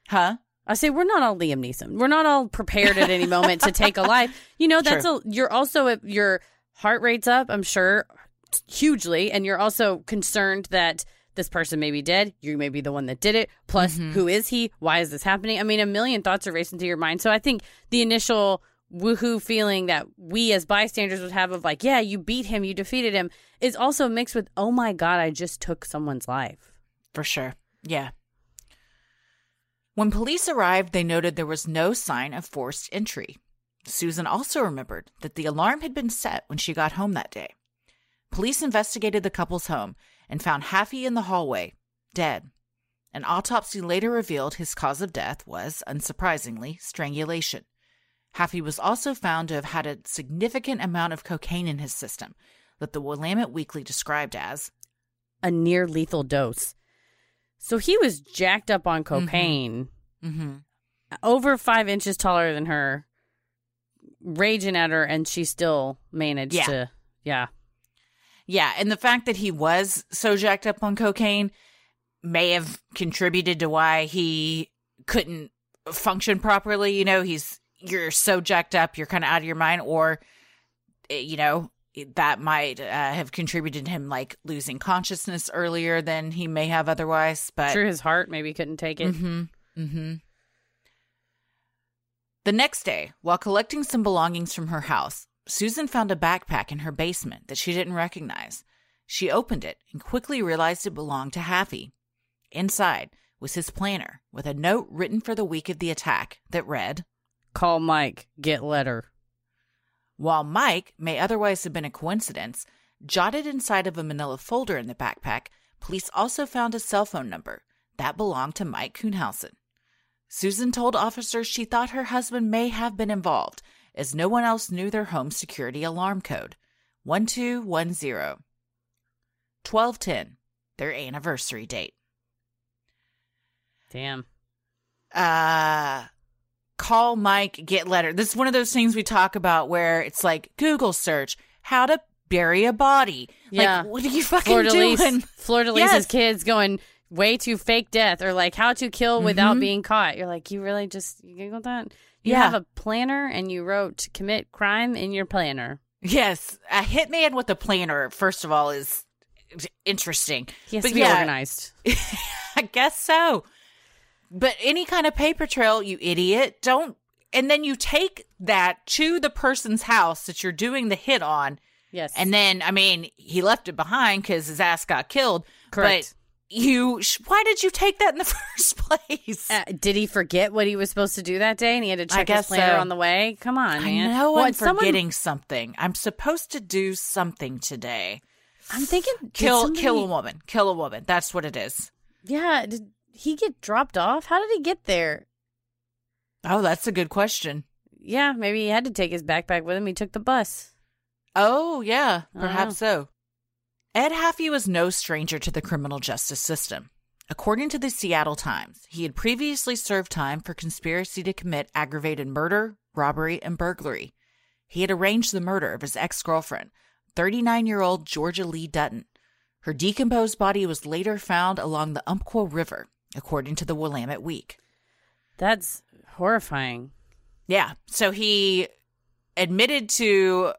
huh? I say we're not all Liam Neeson. We're not all prepared at any moment to take a life. You know, that's a you're also your heart rate's up, I'm sure, hugely, and you're also concerned that this person may be dead. You may be the one that did it. Plus, mm-hmm. who is he? Why is this happening? I mean, a million thoughts are racing through your mind. So I think the initial woohoo feeling that we as bystanders would have of like, yeah, you beat him, you defeated him, is also mixed with, oh my god, I just took someone's life. For sure. Yeah. When police arrived, they noted there was no sign of forced entry. Susan also remembered that the alarm had been set when she got home that day. Police investigated the couple's home and found Haffey in the hallway, dead. An autopsy later revealed his cause of death was, unsurprisingly, strangulation. Haffey was also found to have had a significant amount of cocaine in his system that the Willamette Weekly described as a near lethal dose. So he was jacked up on cocaine, mhm, over five inches taller than her, raging at her, and she still managed Yeah. to, yeah. Yeah, and the fact that he was so jacked up on cocaine may have contributed to why he couldn't function properly. You know, he's you're so jacked up, you're kind of out of your mind, or eh, you know that might uh, have contributed to him like losing consciousness earlier than he may have otherwise. But Sure, his heart maybe couldn't take it. Mm-hmm. Mm-hmm. The next day, while collecting some belongings from her house, Susan found a backpack in her basement that she didn't recognize. She opened it and quickly realized it belonged to Haffey. Inside was his planner with a note written for the week of the attack that read, Call Mike, get letter. While Mike may otherwise have been a coincidence, jotted inside of a manila folder in the backpack, police also found a cell phone number that belonged to Mike Kuhnhausen. Susan told officers she thought her husband may have been involved, as no one else knew their home security alarm code 1210. 1210, their anniversary date. Damn. uh call Mike, get letter. This is one of those things we talk about where it's like Google search how to bury a body. Yeah. Like what are you fucking de doing? Lis, Fleur de Lis's Yes. kids going way to fake death or like how to kill without Mhm. being caught. You're like, you really just you Googled that? You Yeah. have a planner and you wrote commit crime in your planner. Yes, a hitman with a planner. First of all, is interesting. He has But to be yeah. organized. I guess so. But any kind of paper trail, you idiot, don't. And then you take that to the person's house that you're doing the hit on. Yes. And then, I mean, he left it behind because his ass got killed. Correct. You, sh- why did you take that in the first place? Uh, did he forget what he was supposed to do that day and he had to check his planner so. on the way? Come on, I man. know What, I'm someone- forgetting something. I'm supposed to do something today. I'm thinking Kill, somebody- kill a woman. Kill a woman. That's what it is. Yeah, did he get dropped off? How did he get there? Oh, that's a good question. Yeah, maybe he had to take his backpack with him. He took the bus. Oh, yeah, perhaps so. Ed Haffey was no stranger to the criminal justice system. According to the Seattle Times, he had previously served time for conspiracy to commit aggravated murder, robbery, and burglary. He had arranged the murder of his ex girlfriend, 39 year old Georgia Lee Dutton. Her decomposed body was later found along the Umpqua River, according to the Willamette Week. That's horrifying. Yeah. So he admitted to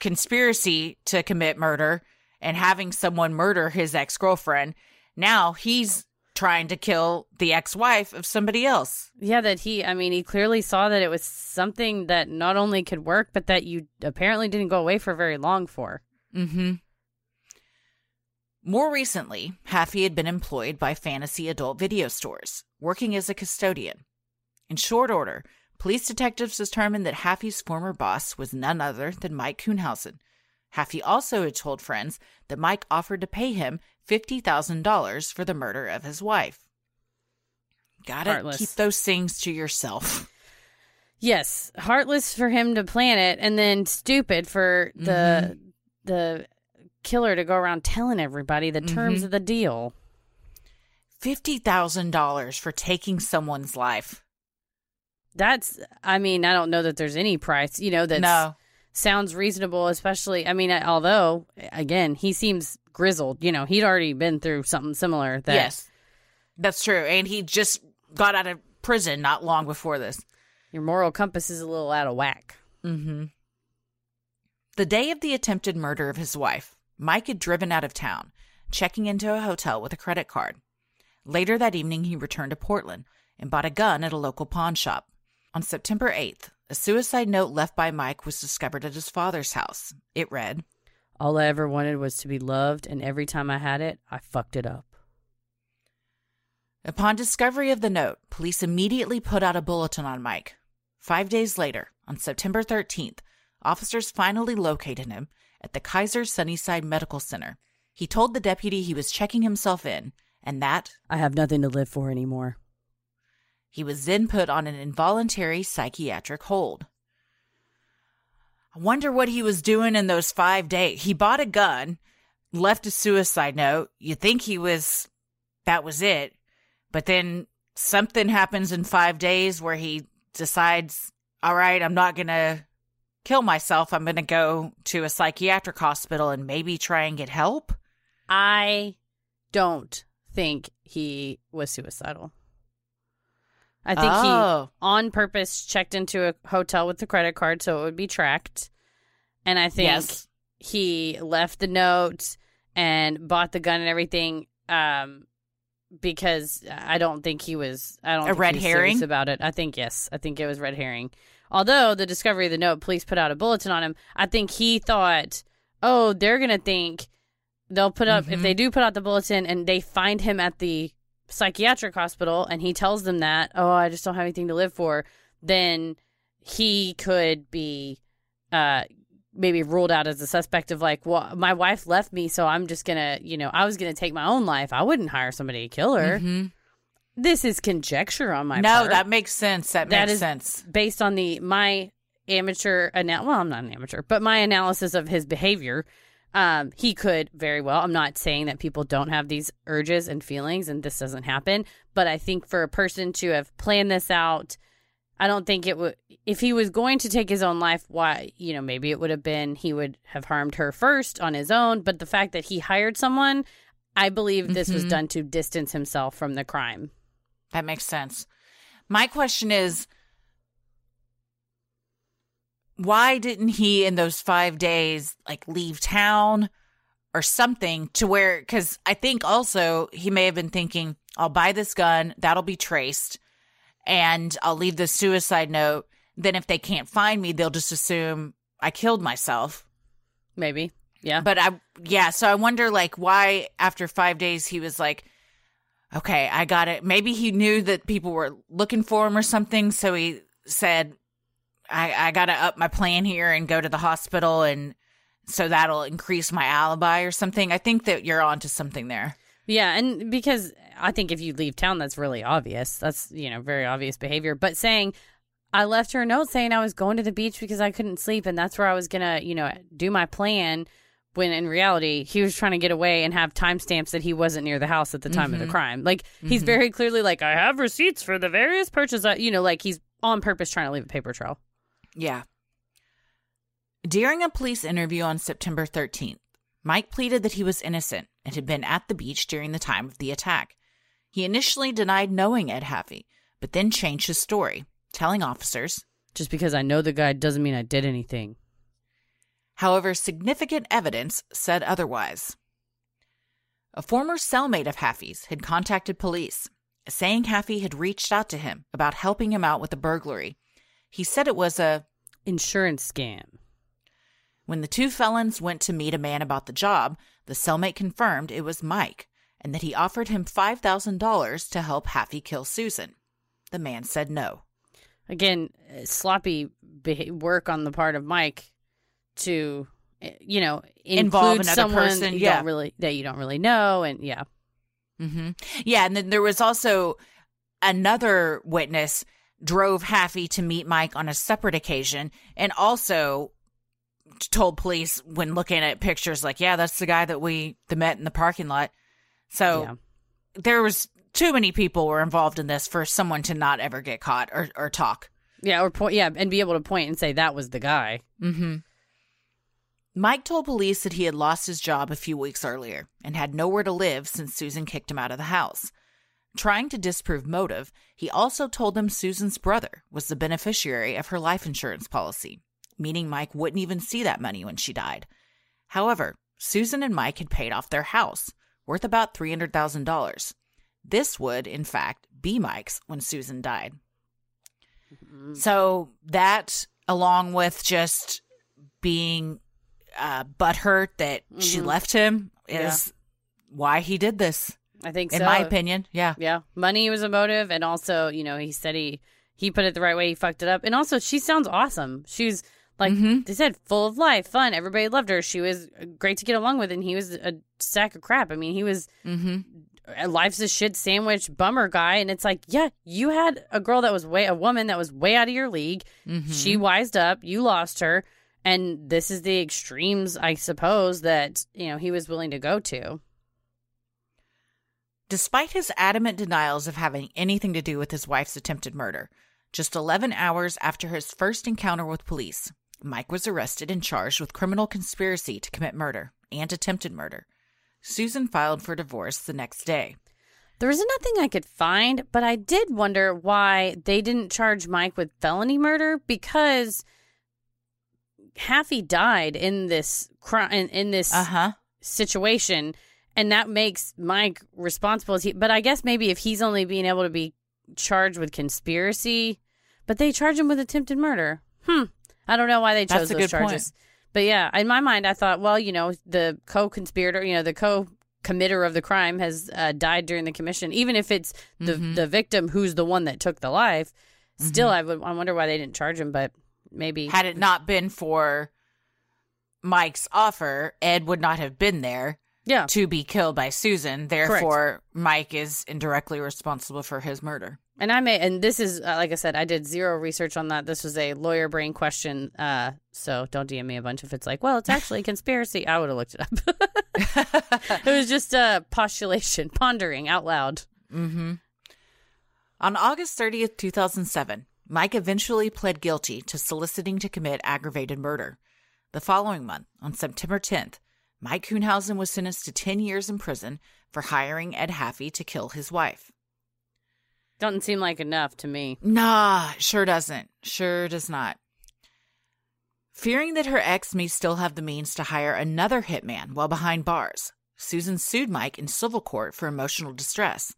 conspiracy to commit murder and having someone murder his ex girlfriend. Now he's trying to kill the ex wife of somebody else. Yeah, that he, I mean, he clearly saw that it was something that not only could work, but that you apparently didn't go away for very long for. Mm hmm. More recently, Haffey had been employed by fantasy adult video stores, working as a custodian. In short order, police detectives determined that Haffey's former boss was none other than Mike Kuhnhausen. Haffey also had told friends that Mike offered to pay him $50,000 for the murder of his wife. Gotta Heartless. keep those things to yourself. Yes, heartless for him to plan it, and then stupid for the the killer to go around telling everybody the terms Mhm. of the deal. $50,000 for taking someone's life. That's, I mean, I don't know that there's any price, you know, that no. Sounds reasonable, especially, I mean, although, again, he seems grizzled, you know, he'd already been through something similar. That, Yes. That's true. And he just got out of prison not long before this. Your moral compass is a little out of whack. Mm-hmm. The day of the attempted murder of his wife, Mike had driven out of town, checking into a hotel with a credit card. Later that evening, he returned to Portland and bought a gun at a local pawn shop. On September 8th, a suicide note left by Mike was discovered at his father's house. It read, All I ever wanted was to be loved, and every time I had it, I fucked it up. Upon discovery of the note, police immediately put out a bulletin on Mike. Five days later, on September 13th, officers finally located him at the Kaiser Sunnyside Medical Center. He told the deputy he was checking himself in and that I have nothing to live for anymore. He was then put on an involuntary psychiatric hold. I wonder what he was doing in those five days. He bought a gun, left a suicide note. You think he was, that was it. But then something happens in five days where he decides, all right, I'm not going to kill myself. I'm going to go to a psychiatric hospital and maybe try and get help. I don't think he was suicidal. I think he oh, on purpose checked into a hotel with the credit card so it would be tracked. And I think yes. he left the note and bought the gun and everything um because I don't think he was I don't A think red he herring? about it. I think yes. I think it was red herring. Although the discovery of the note, police put out a bulletin on him. I think he thought, "Oh, they're going to think they'll put up if Mhm. they do put out the bulletin and they find him at the psychiatric hospital and he tells them that, "Oh, I just don't have anything to live for." Then he could be uh maybe ruled out as a suspect of like, well, my wife left me, so I'm just gonna, you know, I was gonna take my own life. I wouldn't hire somebody to kill her. Mhm. This is conjecture on my part. no, part. that makes sense. That, That makes is- sense. based on the my amateur anal- well, I'm not an amateur, but my analysis of his behavior. Um, he could very well. I'm not saying that people don't have these urges and feelings, and this doesn't happen. But I think for a person to have planned this out, I don't think it would. If he was going to take his own life, why? You know, maybe it would have been he would have harmed her first on his own. But the fact that he hired someone, I believe this was Mhm. done to distance himself from the crime. That makes sense. My question is why didn't he in those 5 days like leave town or something to where cuz I think also he may have been thinking I'll buy this gun, that'll be traced and I'll leave the suicide note. Then if they can't find me, they'll just assume I killed myself. Maybe, yeah. But I, yeah, so I wonder like why after five days he was like, okay, I got it. Maybe he knew that people were looking for him or something. So he said, I, I got to up my plan here and go to the hospital. And so that'll increase my alibi or something. I think that you're onto something there. Yeah, and because I think if you leave town, that's really obvious. That's you know very obvious behavior. But saying I left her a note saying I was going to the beach because I couldn't sleep and that's where I was gonna, you know, do my plan. When in reality, he was trying to get away and have timestamps that he wasn't near the house at the time of the mm-hmm. crime. Like he's mm-hmm. very clearly like, I have receipts for the various purchases. I-" You know, like he's on purpose trying to leave a paper trail. Yeah. During a police interview on September 13th, Mike pleaded that he was innocent and had been at the beach during the time of the attack. He initially denied knowing Ed Haffey, but then changed his story, telling officers, Just because I know the guy doesn't mean I did anything. However, significant evidence said otherwise. A former cellmate of Haffey's had contacted police, saying Haffey had reached out to him about helping him out with a burglary. He said it was a Insurance scam. When the two felons went to meet a man about the job, the cellmate confirmed it was Mike and that he offered him $5,000 to help Haffey kill Susan. The man said no. Again, uh, sloppy work on the part of Mike to, uh, you know, Involve another someone person, that you yeah. don't really that you don't really know, and yeah, mm-hmm. Yeah, and then there was also another witness drove Haffey to meet Mike on a separate occasion and also told police when looking at pictures like, yeah, that's the guy that we that met in the parking lot. So yeah. there was too many people were involved in this for someone to not ever get caught or, or talk. Yeah, or point, yeah, and be able to point and say that was the guy. Mm-hmm. Mike told police that he had lost his job a few weeks earlier and had nowhere to live since Susan kicked him out of the house. Trying to disprove motive, he also told them Susan's brother was the beneficiary of her life insurance policy, meaning Mike wouldn't even see that money when she died. However, Susan and Mike had paid off their house, worth about $300,000. This would, in fact, be Mike's when Susan died. So that, along with just being uh, butthurt that she Mhm. left him, Yeah. is why he did this. I think In so. my opinion, yeah. Yeah, money was a motive, and also, you know, he said he he put it the right way. He fucked it up, and also, she sounds awesome. She's like Mhm. they said, full of life, fun. Everybody loved her. She was great to get along with, and he was a sack of crap. I mean, he was Mm-hmm. a life's a shit sandwich bummer guy, and it's like, yeah, you had a girl that was way a woman that was way out of your league. Mm-hmm. She wised up, you lost her, and this is the extremes, I suppose, that you know he was willing to go to. Despite his adamant denials of having anything to do with his wife's attempted murder, just 11 hours after his first encounter with police, Mike was arrested and charged with criminal conspiracy to commit murder and attempted murder. Susan filed for divorce the next day. There was nothing I could find, but I did wonder why they didn't charge Mike with felony murder because Haffey died in this crime in, in this Uh huh. situation, and that makes Mike responsible. He, but I guess maybe if he's only being able to be charged with conspiracy, but they charge him with attempted murder. Hmm. I don't know why they chose those good point. charges. But yeah, in my mind, I thought, well, you know, the co-conspirator, you know, the co-committer of the crime has uh, died during the commission, even if it's the Mhm. the victim who's the one that took the life. Still, Mm-hmm. I would I wonder why they didn't charge him, but maybe Had it not been for Mike's offer, Ed would not have been there yeah. to be killed by Susan. Therefore, Mike is indirectly responsible for his murder. And I may, and this is, uh, like I said, I did zero research on that. This was a lawyer brain question. Uh, so don't DM me a bunch if it's like, well, it's actually a conspiracy. I would have looked it up. it was just a postulation, pondering out loud. Mm-hmm. On August 30th, 2007, Mike eventually pled guilty to soliciting to commit aggravated murder. The following month, on September 10th, Mike Kuhnhausen was sentenced to 10 years in prison for hiring Ed Haffey to kill his wife. Doesn't seem like enough to me. Nah, sure doesn't. Sure does not. Fearing that her ex may still have the means to hire another hitman while behind bars, Susan sued Mike in civil court for emotional distress.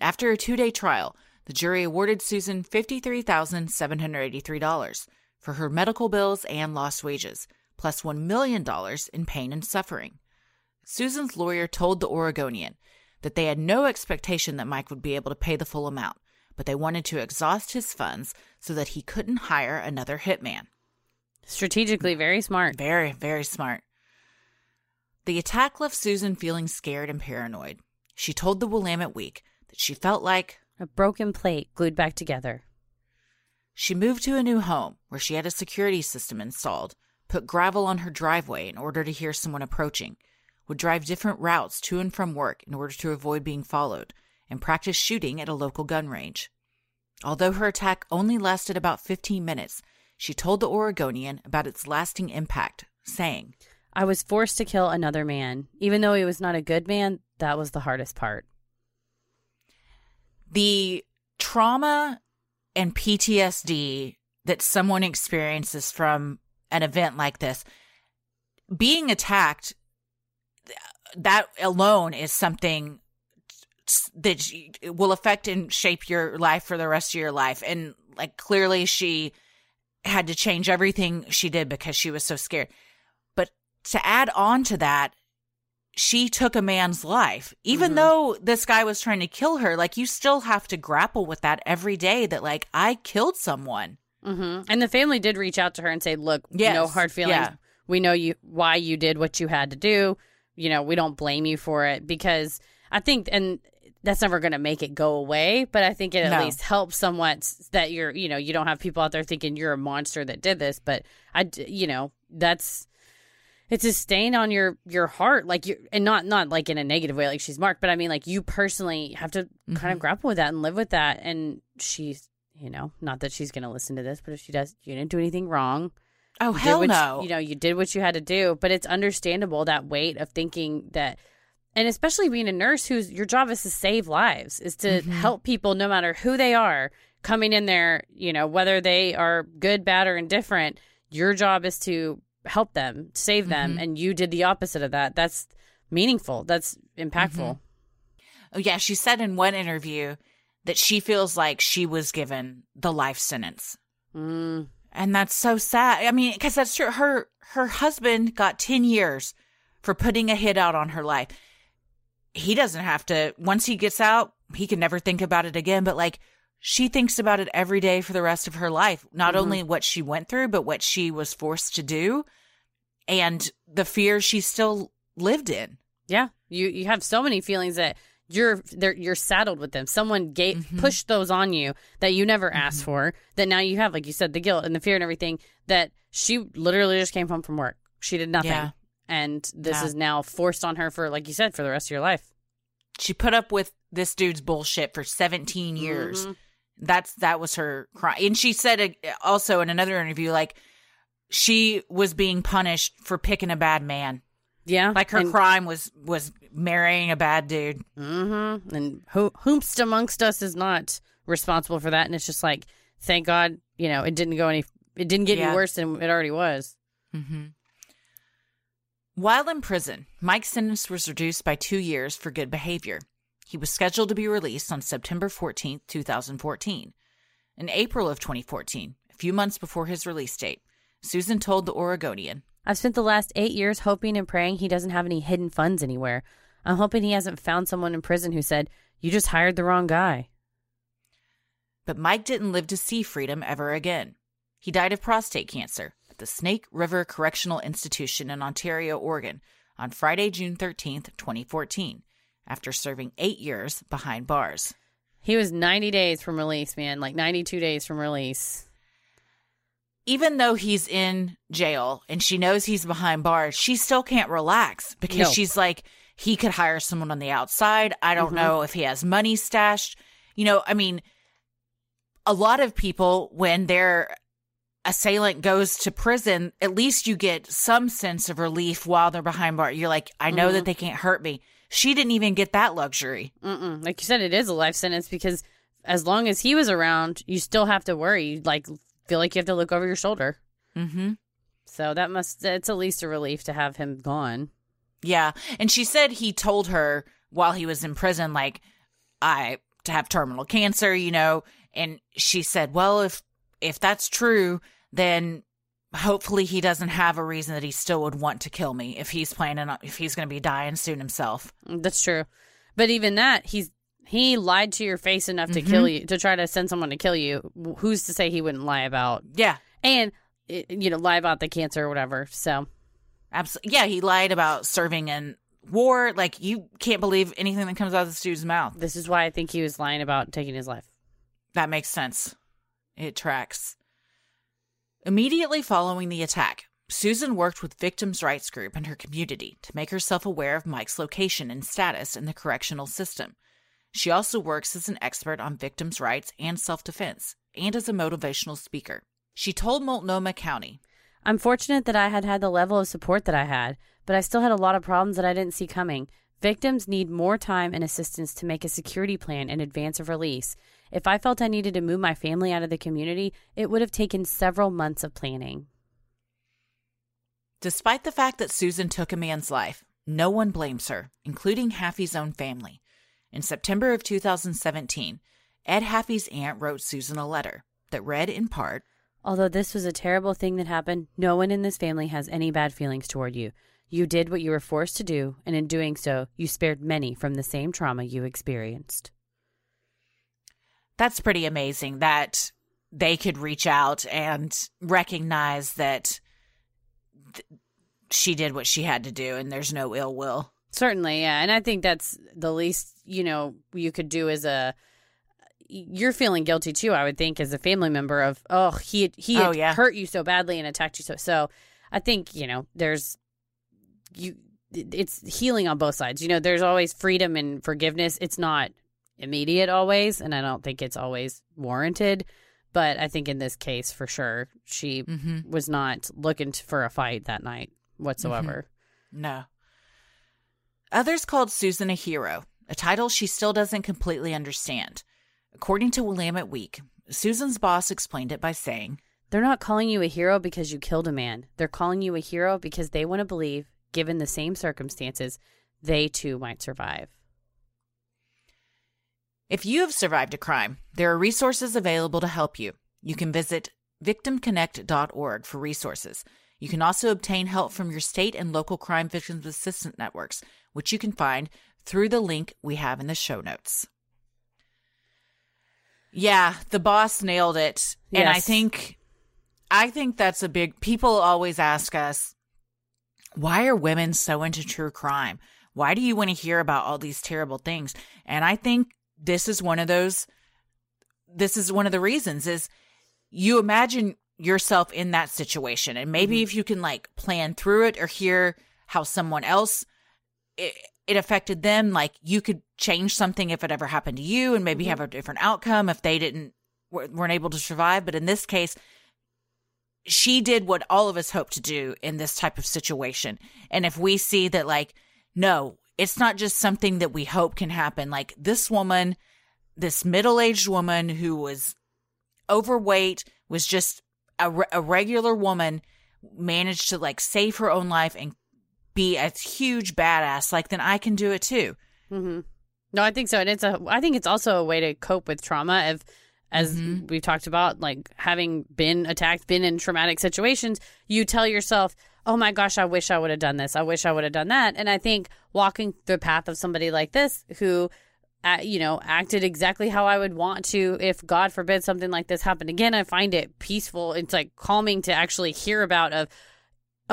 After a two day trial, the jury awarded Susan $53,783 for her medical bills and lost wages, plus $1 million in pain and suffering. Susan's lawyer told the Oregonian that they had no expectation that Mike would be able to pay the full amount, but they wanted to exhaust his funds so that he couldn't hire another hitman. Strategically, very smart. Very, very smart. The attack left Susan feeling scared and paranoid. She told the Willamette Week that she felt like A broken plate glued back together. She moved to a new home where she had a security system installed, put gravel on her driveway in order to hear someone approaching, would drive different routes to and from work in order to avoid being followed, and practice shooting at a local gun range. Although her attack only lasted about 15 minutes, she told the Oregonian about its lasting impact, saying, I was forced to kill another man. Even though he was not a good man, that was the hardest part. The trauma and PTSD that someone experiences from an event like this, being attacked, that alone is something that will affect and shape your life for the rest of your life. And like clearly she had to change everything she did because she was so scared. But to add on to that, she took a man's life. Even Mhm. though this guy was trying to kill her, like you still have to grapple with that every day that like I killed someone. Hmm And the family did reach out to her and say, "Look, Yes, no hard feelings. yeah. We know you why you did what you had to do. You know, we don't blame you for it because I think and that's never going to make it go away, but I think it at No. least helps somewhat that you're, you know, you don't have people out there thinking you're a monster that did this, but I you know, that's it's a stain on your your heart like you and not not like in a negative way like she's marked but i mean like you personally have to kind of grapple with that and live with that and she's you know not that she's going to listen to this but if she does you didn't do anything wrong Oh You hell what you- no! you know you did what you had to do but it's understandable that weight of thinking that and especially being a nurse whose your job is to save lives is to Mhm. help people no matter who they are coming in there you know whether they are good bad or indifferent your job is to help them save them Mhm. and you did the opposite of that that's meaningful that's impactful Oh, yeah, she said in one interview that she feels like she was given the life sentence. mm, And that's so sad. I mean, because that's true. Her her husband got ten years for putting a hit out on her life. He doesn't have to. Once he gets out, he can never think about it again. But like, she thinks about it every day for the rest of her life. Not Mhm. only what she went through, but what she was forced to do, and the fear she still lived in. yeah you you have so many feelings that you're you're saddled with them someone gave Mhm. pushed those on you that you never asked Mhm. for that now you have like you said the guilt and the fear and everything that she literally just came home from work she did nothing Yeah. and this Yeah. is now forced on her for like you said for the rest of your life She put up with this dude's bullshit for seventeen years. Mhm. that's that was her crime and she said also in another interview like she was being punished for picking a bad man yeah like her and, crime was was marrying a bad dude mhm. and who whomst amongst us is not responsible for that and it's just like thank god you know it didn't go any it didn't get Yeah. any worse than it already was mm-hmm. while in prison mike's sentence was reduced by two years for good behavior he was scheduled to be released on september 14th 2014 in april of 2014 a few months before his release date susan told the oregonian I've spent the last eight years hoping and praying he doesn't have any hidden funds anywhere. I'm hoping he hasn't found someone in prison who said, You just hired the wrong guy. But Mike didn't live to see freedom ever again. He died of prostate cancer at the Snake River Correctional Institution in Ontario, Oregon, on Friday, June 13th, 2014, after serving eight years behind bars. He was 90 days from release, man, like 92 days from release. Even though he's in jail and she knows he's behind bars, she still can't relax because No. she's like, he could hire someone on the outside. I don't Mhm. know if he has money stashed. You know, I mean, a lot of people, when their assailant goes to prison, at least you get some sense of relief while they're behind bars. You're like, I know that Mhm. they can't hurt me. She didn't even get that luxury. Mm-mm. Like you said, it is a life sentence because as long as he was around, you still have to worry. You, Like, feel like you have to look over your shoulder. Mm-hmm. So that must, it's at least a relief to have him gone. Yeah. And she said he told her while he was in prison, like, I to have terminal cancer, you know, and she said, Well, if if that's true, then hopefully he doesn't have a reason that he still would want to kill me if he's planning on if he's gonna be dying soon himself. That's true. But even that, he's he lied to your face enough to Mhm. kill you, to try to send someone to kill you. Who's to say he wouldn't lie about Yeah. and you know lie about the cancer or whatever? So Absolutely. Yeah, he lied about serving in war. Like you can't believe anything that comes out of this dude's mouth. this is why I think he was lying about taking his life. That makes sense. It tracks. Immediately following the attack, Susan worked with victims' rights group and her community to make herself aware of Mike's location and status in the correctional system. She also works as an expert on victims' rights and self defense, and as a motivational speaker. She told Multnomah County, I'm fortunate that I had had the level of support that I had, but I still had a lot of problems that I didn't see coming. Victims need more time and assistance to make a security plan in advance of release. If I felt I needed to move my family out of the community, it would have taken several months of planning. Despite the fact that Susan took a man's life, no one blames her, including Haffey's own family. In September of 2017, Ed Haffey's aunt wrote Susan a letter that read in part Although this was a terrible thing that happened, no one in this family has any bad feelings toward you. You did what you were forced to do, and in doing so, you spared many from the same trauma you experienced. That's pretty amazing that they could reach out and recognize that th- she did what she had to do and there's no ill will. Certainly, yeah. And I think that's the least, you know, you could do as a you're feeling guilty too, I would think, as a family member of, oh, he he Oh, yeah. hurt you so badly and attacked you so. So, I think you know, there's you, it's healing on both sides. You know, there's always freedom and forgiveness. It's not immediate always, and I don't think it's always warranted. But I think in this case, for sure, she Mm-hmm. was not looking for a fight that night whatsoever. No. Others called Susan a hero, a title she still doesn't completely understand. According to Willamette Week, Susan's boss explained it by saying, They're not calling you a hero because you killed a man. They're calling you a hero because they want to believe, given the same circumstances, they too might survive. If you have survived a crime, there are resources available to help you. You can visit victimconnect.org for resources. You can also obtain help from your state and local crime victims assistance networks, which you can find through the link we have in the show notes. Yeah, the boss nailed it. And I think I think that's a big people always ask us why are women so into true crime? Why do you want to hear about all these terrible things? And I think this is one of those this is one of the reasons is you imagine yourself in that situation and maybe mm-hmm. if you can like plan through it or hear how someone else it, it affected them like you could change something if it ever happened to you and maybe have a different outcome if they didn't weren't able to survive. But in this case she did what all of us hope to do in this type of situation. And if we see that like no it's not just something that we hope can happen. Like this woman this middle-aged woman who was overweight was just a, re- a regular woman managed to like save her own life and be a huge badass like then i can do it too. Mm-hmm. No, I think so, and it's a. I think it's also a way to cope with trauma. Of, as Mhm. we've talked about, like having been attacked, been in traumatic situations, you tell yourself, "Oh my gosh, I wish I would have done this. I wish I would have done that." And I think walking the path of somebody like this, who, uh, you know, acted exactly how I would want to, if God forbid something like this happened again, I find it peaceful. It's like calming to actually hear about of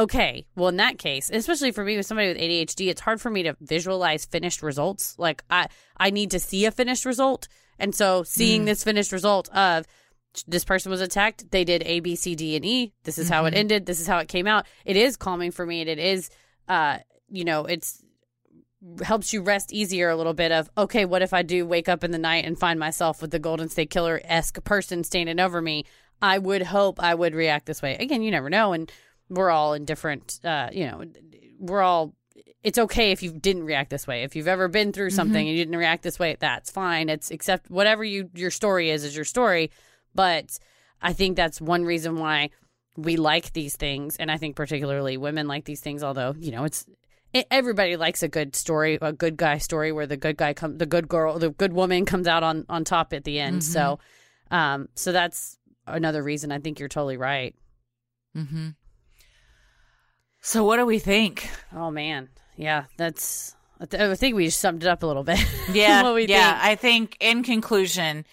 okay, well, in that case, especially for me with somebody with ADHD, it's hard for me to visualize finished results. Like I, I need to see a finished result, and so seeing Mm. this finished result of this person was attacked, they did A, B, C, D, and E. This is how it Mhm. ended. This is how it came out. It is calming for me, and it is, uh, you know, it's helps you rest easier a little bit of okay what if i do wake up in the night and find myself with the golden state killer esque person standing over me i would hope i would react this way again you never know and we're all in different uh you know we're all it's okay if you didn't react this way. If you've ever been through something and you didn't react this way that's fine. It's accept whatever you your story is is your story. But i think that's one reason why we like these things. And i think particularly women like these things although you know it's it, everybody likes a good story a good guy story where the good guy come the good girl the good woman comes out on on top at the end. So um so that's another reason. I think you're totally right. Mm-hmm. So what do we think oh man yeah that's i, th- I think we just summed it up a little bit yeah what we yeah think. i think in conclusion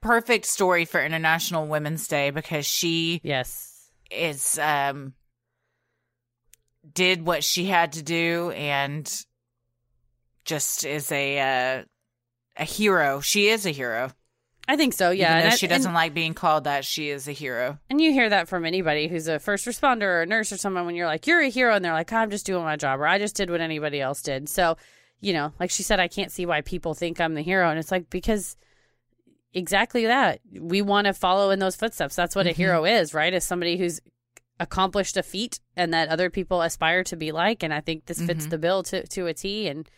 perfect story for international women's day because she yes is um did what she had to do and just is a uh, a hero. She is a hero. I think so. Yeah, Even though and I- she and- doesn't like being called that, she is a hero. And you hear that from anybody who's a first responder or a nurse or someone when you're like, you're a hero. And they're like, I'm just doing my job or I just did what anybody else did. So, you know, like she said, I can't see why people think I'm the hero. And it's like, because exactly that. We want to follow in those footsteps. That's what a mm-hmm. hero is, right? Is somebody who's accomplished a feat and that other people aspire to be like. And I think this fits mm-hmm. the bill to, to a T. And,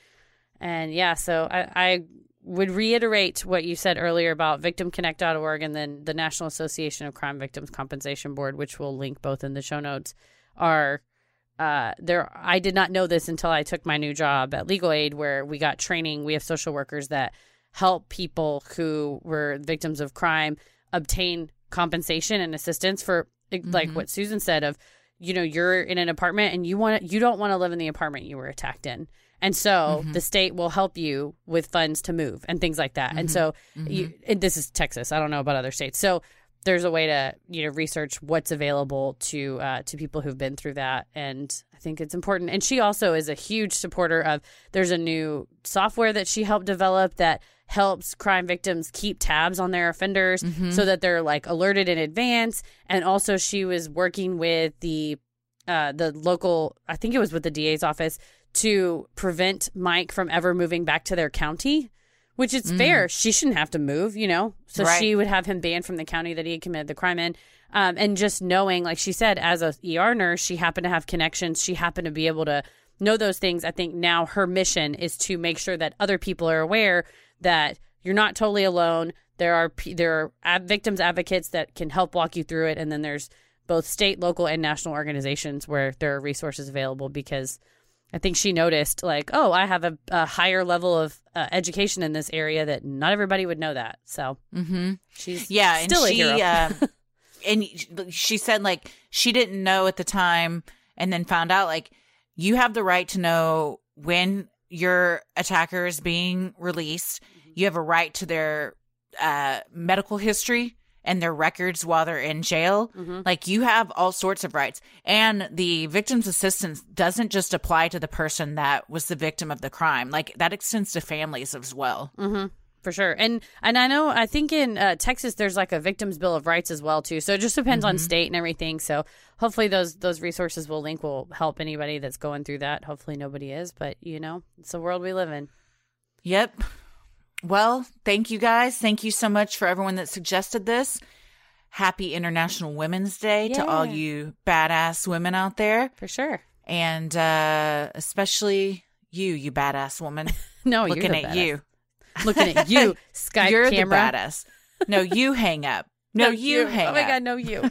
and yeah, so I, I would reiterate what you said earlier about victimconnect.org and then the National Association of Crime Victims Compensation Board, which we'll link both in the show notes, are uh, there. I did not know this until I took my new job at Legal Aid, where we got training. We have social workers that help people who were victims of crime obtain compensation and assistance for like what Susan said of you know you're in an apartment and you want you don't want to live in the apartment you were attacked in and so the state will help you with funds to move and things like that. And so you, and this is texas. I don't know about other states. So there's a way to you know research what's available to uh, to people who've been through that. And i think it's important. And she also is a huge supporter of there's a new software that she helped develop that helps crime victims keep tabs on their offenders so that they're like alerted in advance. And also she was working with the uh, the local i think it was with the da's office to prevent mike from ever moving back to their county which is fair. She shouldn't have to move you know? So Right. she would have him banned from the county that he had committed the crime in. Um, and just knowing like she said as a er nurse she happened to have connections. She happened to be able to know those things. I think now her mission is to make sure that other people are aware that you're not totally alone. There are there are victims advocates that can help walk you through it. And then there's both state local and national organizations where there are resources available because I think she noticed, like, oh, I have a, a higher level of uh, education in this area that not everybody would know that. So Mm-hmm. she's Yeah, and still a she hero. um, and she said like she didn't know at the time, and then found out like you have the right to know when your attacker is being released. You have a right to their uh, medical history and their records while they're in jail. Mm-hmm. Like you have all sorts of rights. And the victim's assistance doesn't just apply to the person that was the victim of the crime. Like that extends to families as well. hmm for sure. And and I know I think in uh, Texas there's like a victims bill of rights as well too. So it just depends on state and everything. So hopefully those those resources we'll link will help anybody that's going through that. Hopefully nobody is, but you know it's the world we live in. Yep. Well, thank you guys. Thank you so much for everyone that suggested this. Happy International Women's Day to all you badass women out there. For sure. And uh, especially you, you badass woman. No, looking at badass. you. Looking at you, Skype You're camera. the badass. No, you hang up. No, you, hang up. Oh my god, no you.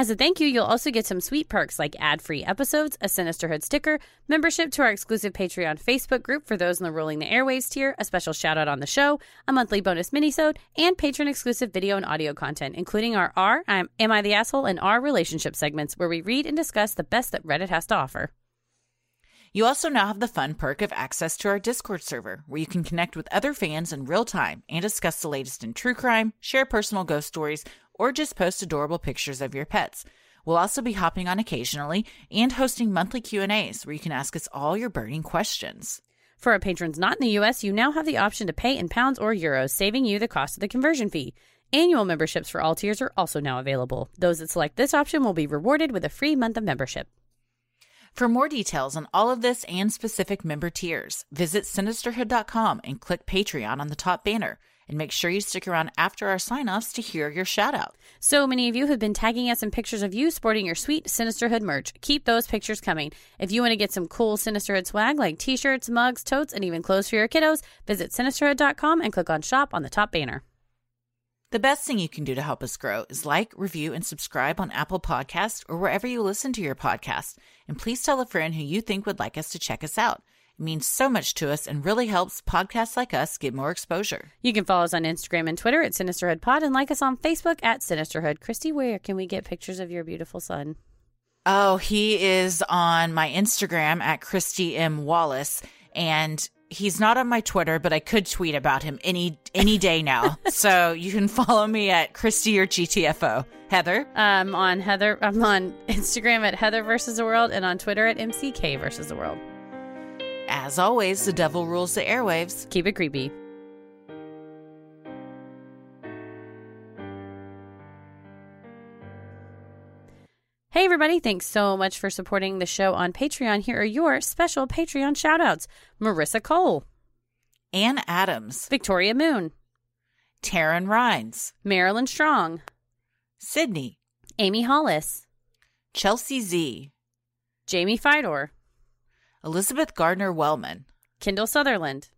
As a thank you, you'll also get some sweet perks like ad-free episodes, a Sinisterhood sticker, membership to our exclusive Patreon Facebook group for those in the Rolling the Airwaves tier, a special shout out on the show, a monthly bonus minisode, and patron exclusive video and audio content, including our R, I'm, Am I the Asshole, and R relationship segments where we read and discuss the best that Reddit has to offer. You also now have the fun perk of access to our Discord server, where you can connect with other fans in real time and discuss the latest in true crime, share personal ghost stories, or just post adorable pictures of your pets. We'll also be hopping on occasionally and hosting monthly Q&As where you can ask us all your burning questions. For our patrons not in the US, you now have the option to pay in pounds or euros, saving you the cost of the conversion fee. Annual memberships for all tiers are also now available. Those that select this option will be rewarded with a free month of membership. For more details on all of this and specific member tiers, visit sinisterhood.com and click Patreon on the top banner. And make sure you stick around after our sign offs to hear your shout out. So many of you have been tagging us in pictures of you sporting your sweet Sinisterhood merch. Keep those pictures coming. If you want to get some cool Sinisterhood swag like t shirts, mugs, totes, and even clothes for your kiddos, visit sinisterhood.com and click on shop on the top banner. The best thing you can do to help us grow is like, review, and subscribe on Apple Podcasts or wherever you listen to your podcast. And please tell a friend who you think would like us to check us out. Means so much to us and really helps podcasts like us get more exposure. You can follow us on Instagram and Twitter at Sinisterhood Pod and like us on Facebook at Sinisterhood. Christy, where can we get pictures of your beautiful son? Oh, he is on my Instagram at Christy M. Wallace. And he's not on my Twitter, but I could tweet about him any any day now. so you can follow me at Christy or GTFO. Heather? Um, on Heather, I'm on Instagram at Heather versus the World and on Twitter at MCK versus the World. As always, the devil rules the airwaves. Keep it creepy. Hey, everybody. Thanks so much for supporting the show on Patreon. Here are your special Patreon shoutouts. Marissa Cole, Ann Adams, Victoria Moon, Taryn Rhines, Marilyn Strong, Sydney, Amy Hollis, Chelsea Z, Jamie Fidor, Elizabeth Gardner Wellman, Kendall Sutherland,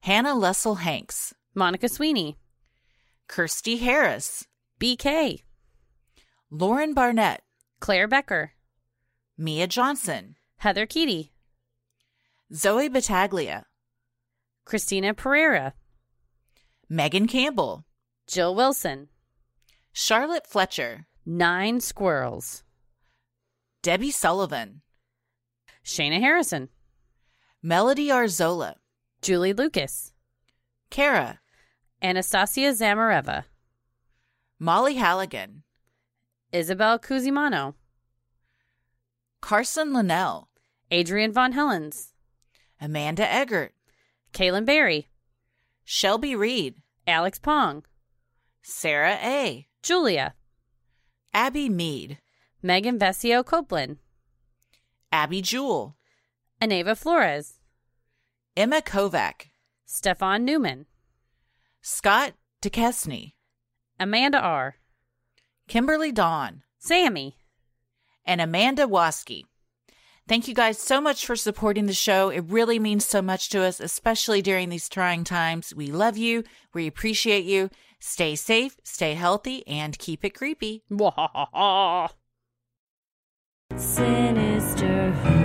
Hannah Lessel Hanks, Monica Sweeney, Kirsty Harris, BK, Lauren Barnett, Claire Becker, Mia Johnson, Heather Keaty, Zoe Battaglia, Christina Pereira, Megan Campbell, Jill Wilson, Charlotte Fletcher, Nine Squirrels, Debbie Sullivan, Shayna Harrison, Melody Arzola, Julie Lucas, Kara, Anastasia Zamareva, Molly Halligan, Isabel Cusimano, Carson Linnell, Adrian Von Helens, Amanda Eggert, Kaylin Berry, Shelby Reed, Alex Pong, Sarah A., Julia, Abby Mead, Megan Vesio Copeland, Abby Jewell, Aneva Flores, Emma Kovac, Stefan Newman, Scott Duquesne, Amanda R., Kimberly Dawn, Sammy, and Amanda Waski. Thank you guys so much for supporting the show. It really means so much to us, especially during these trying times. We love you. We appreciate you. Stay safe, stay healthy, and keep it creepy. Sinisterhood.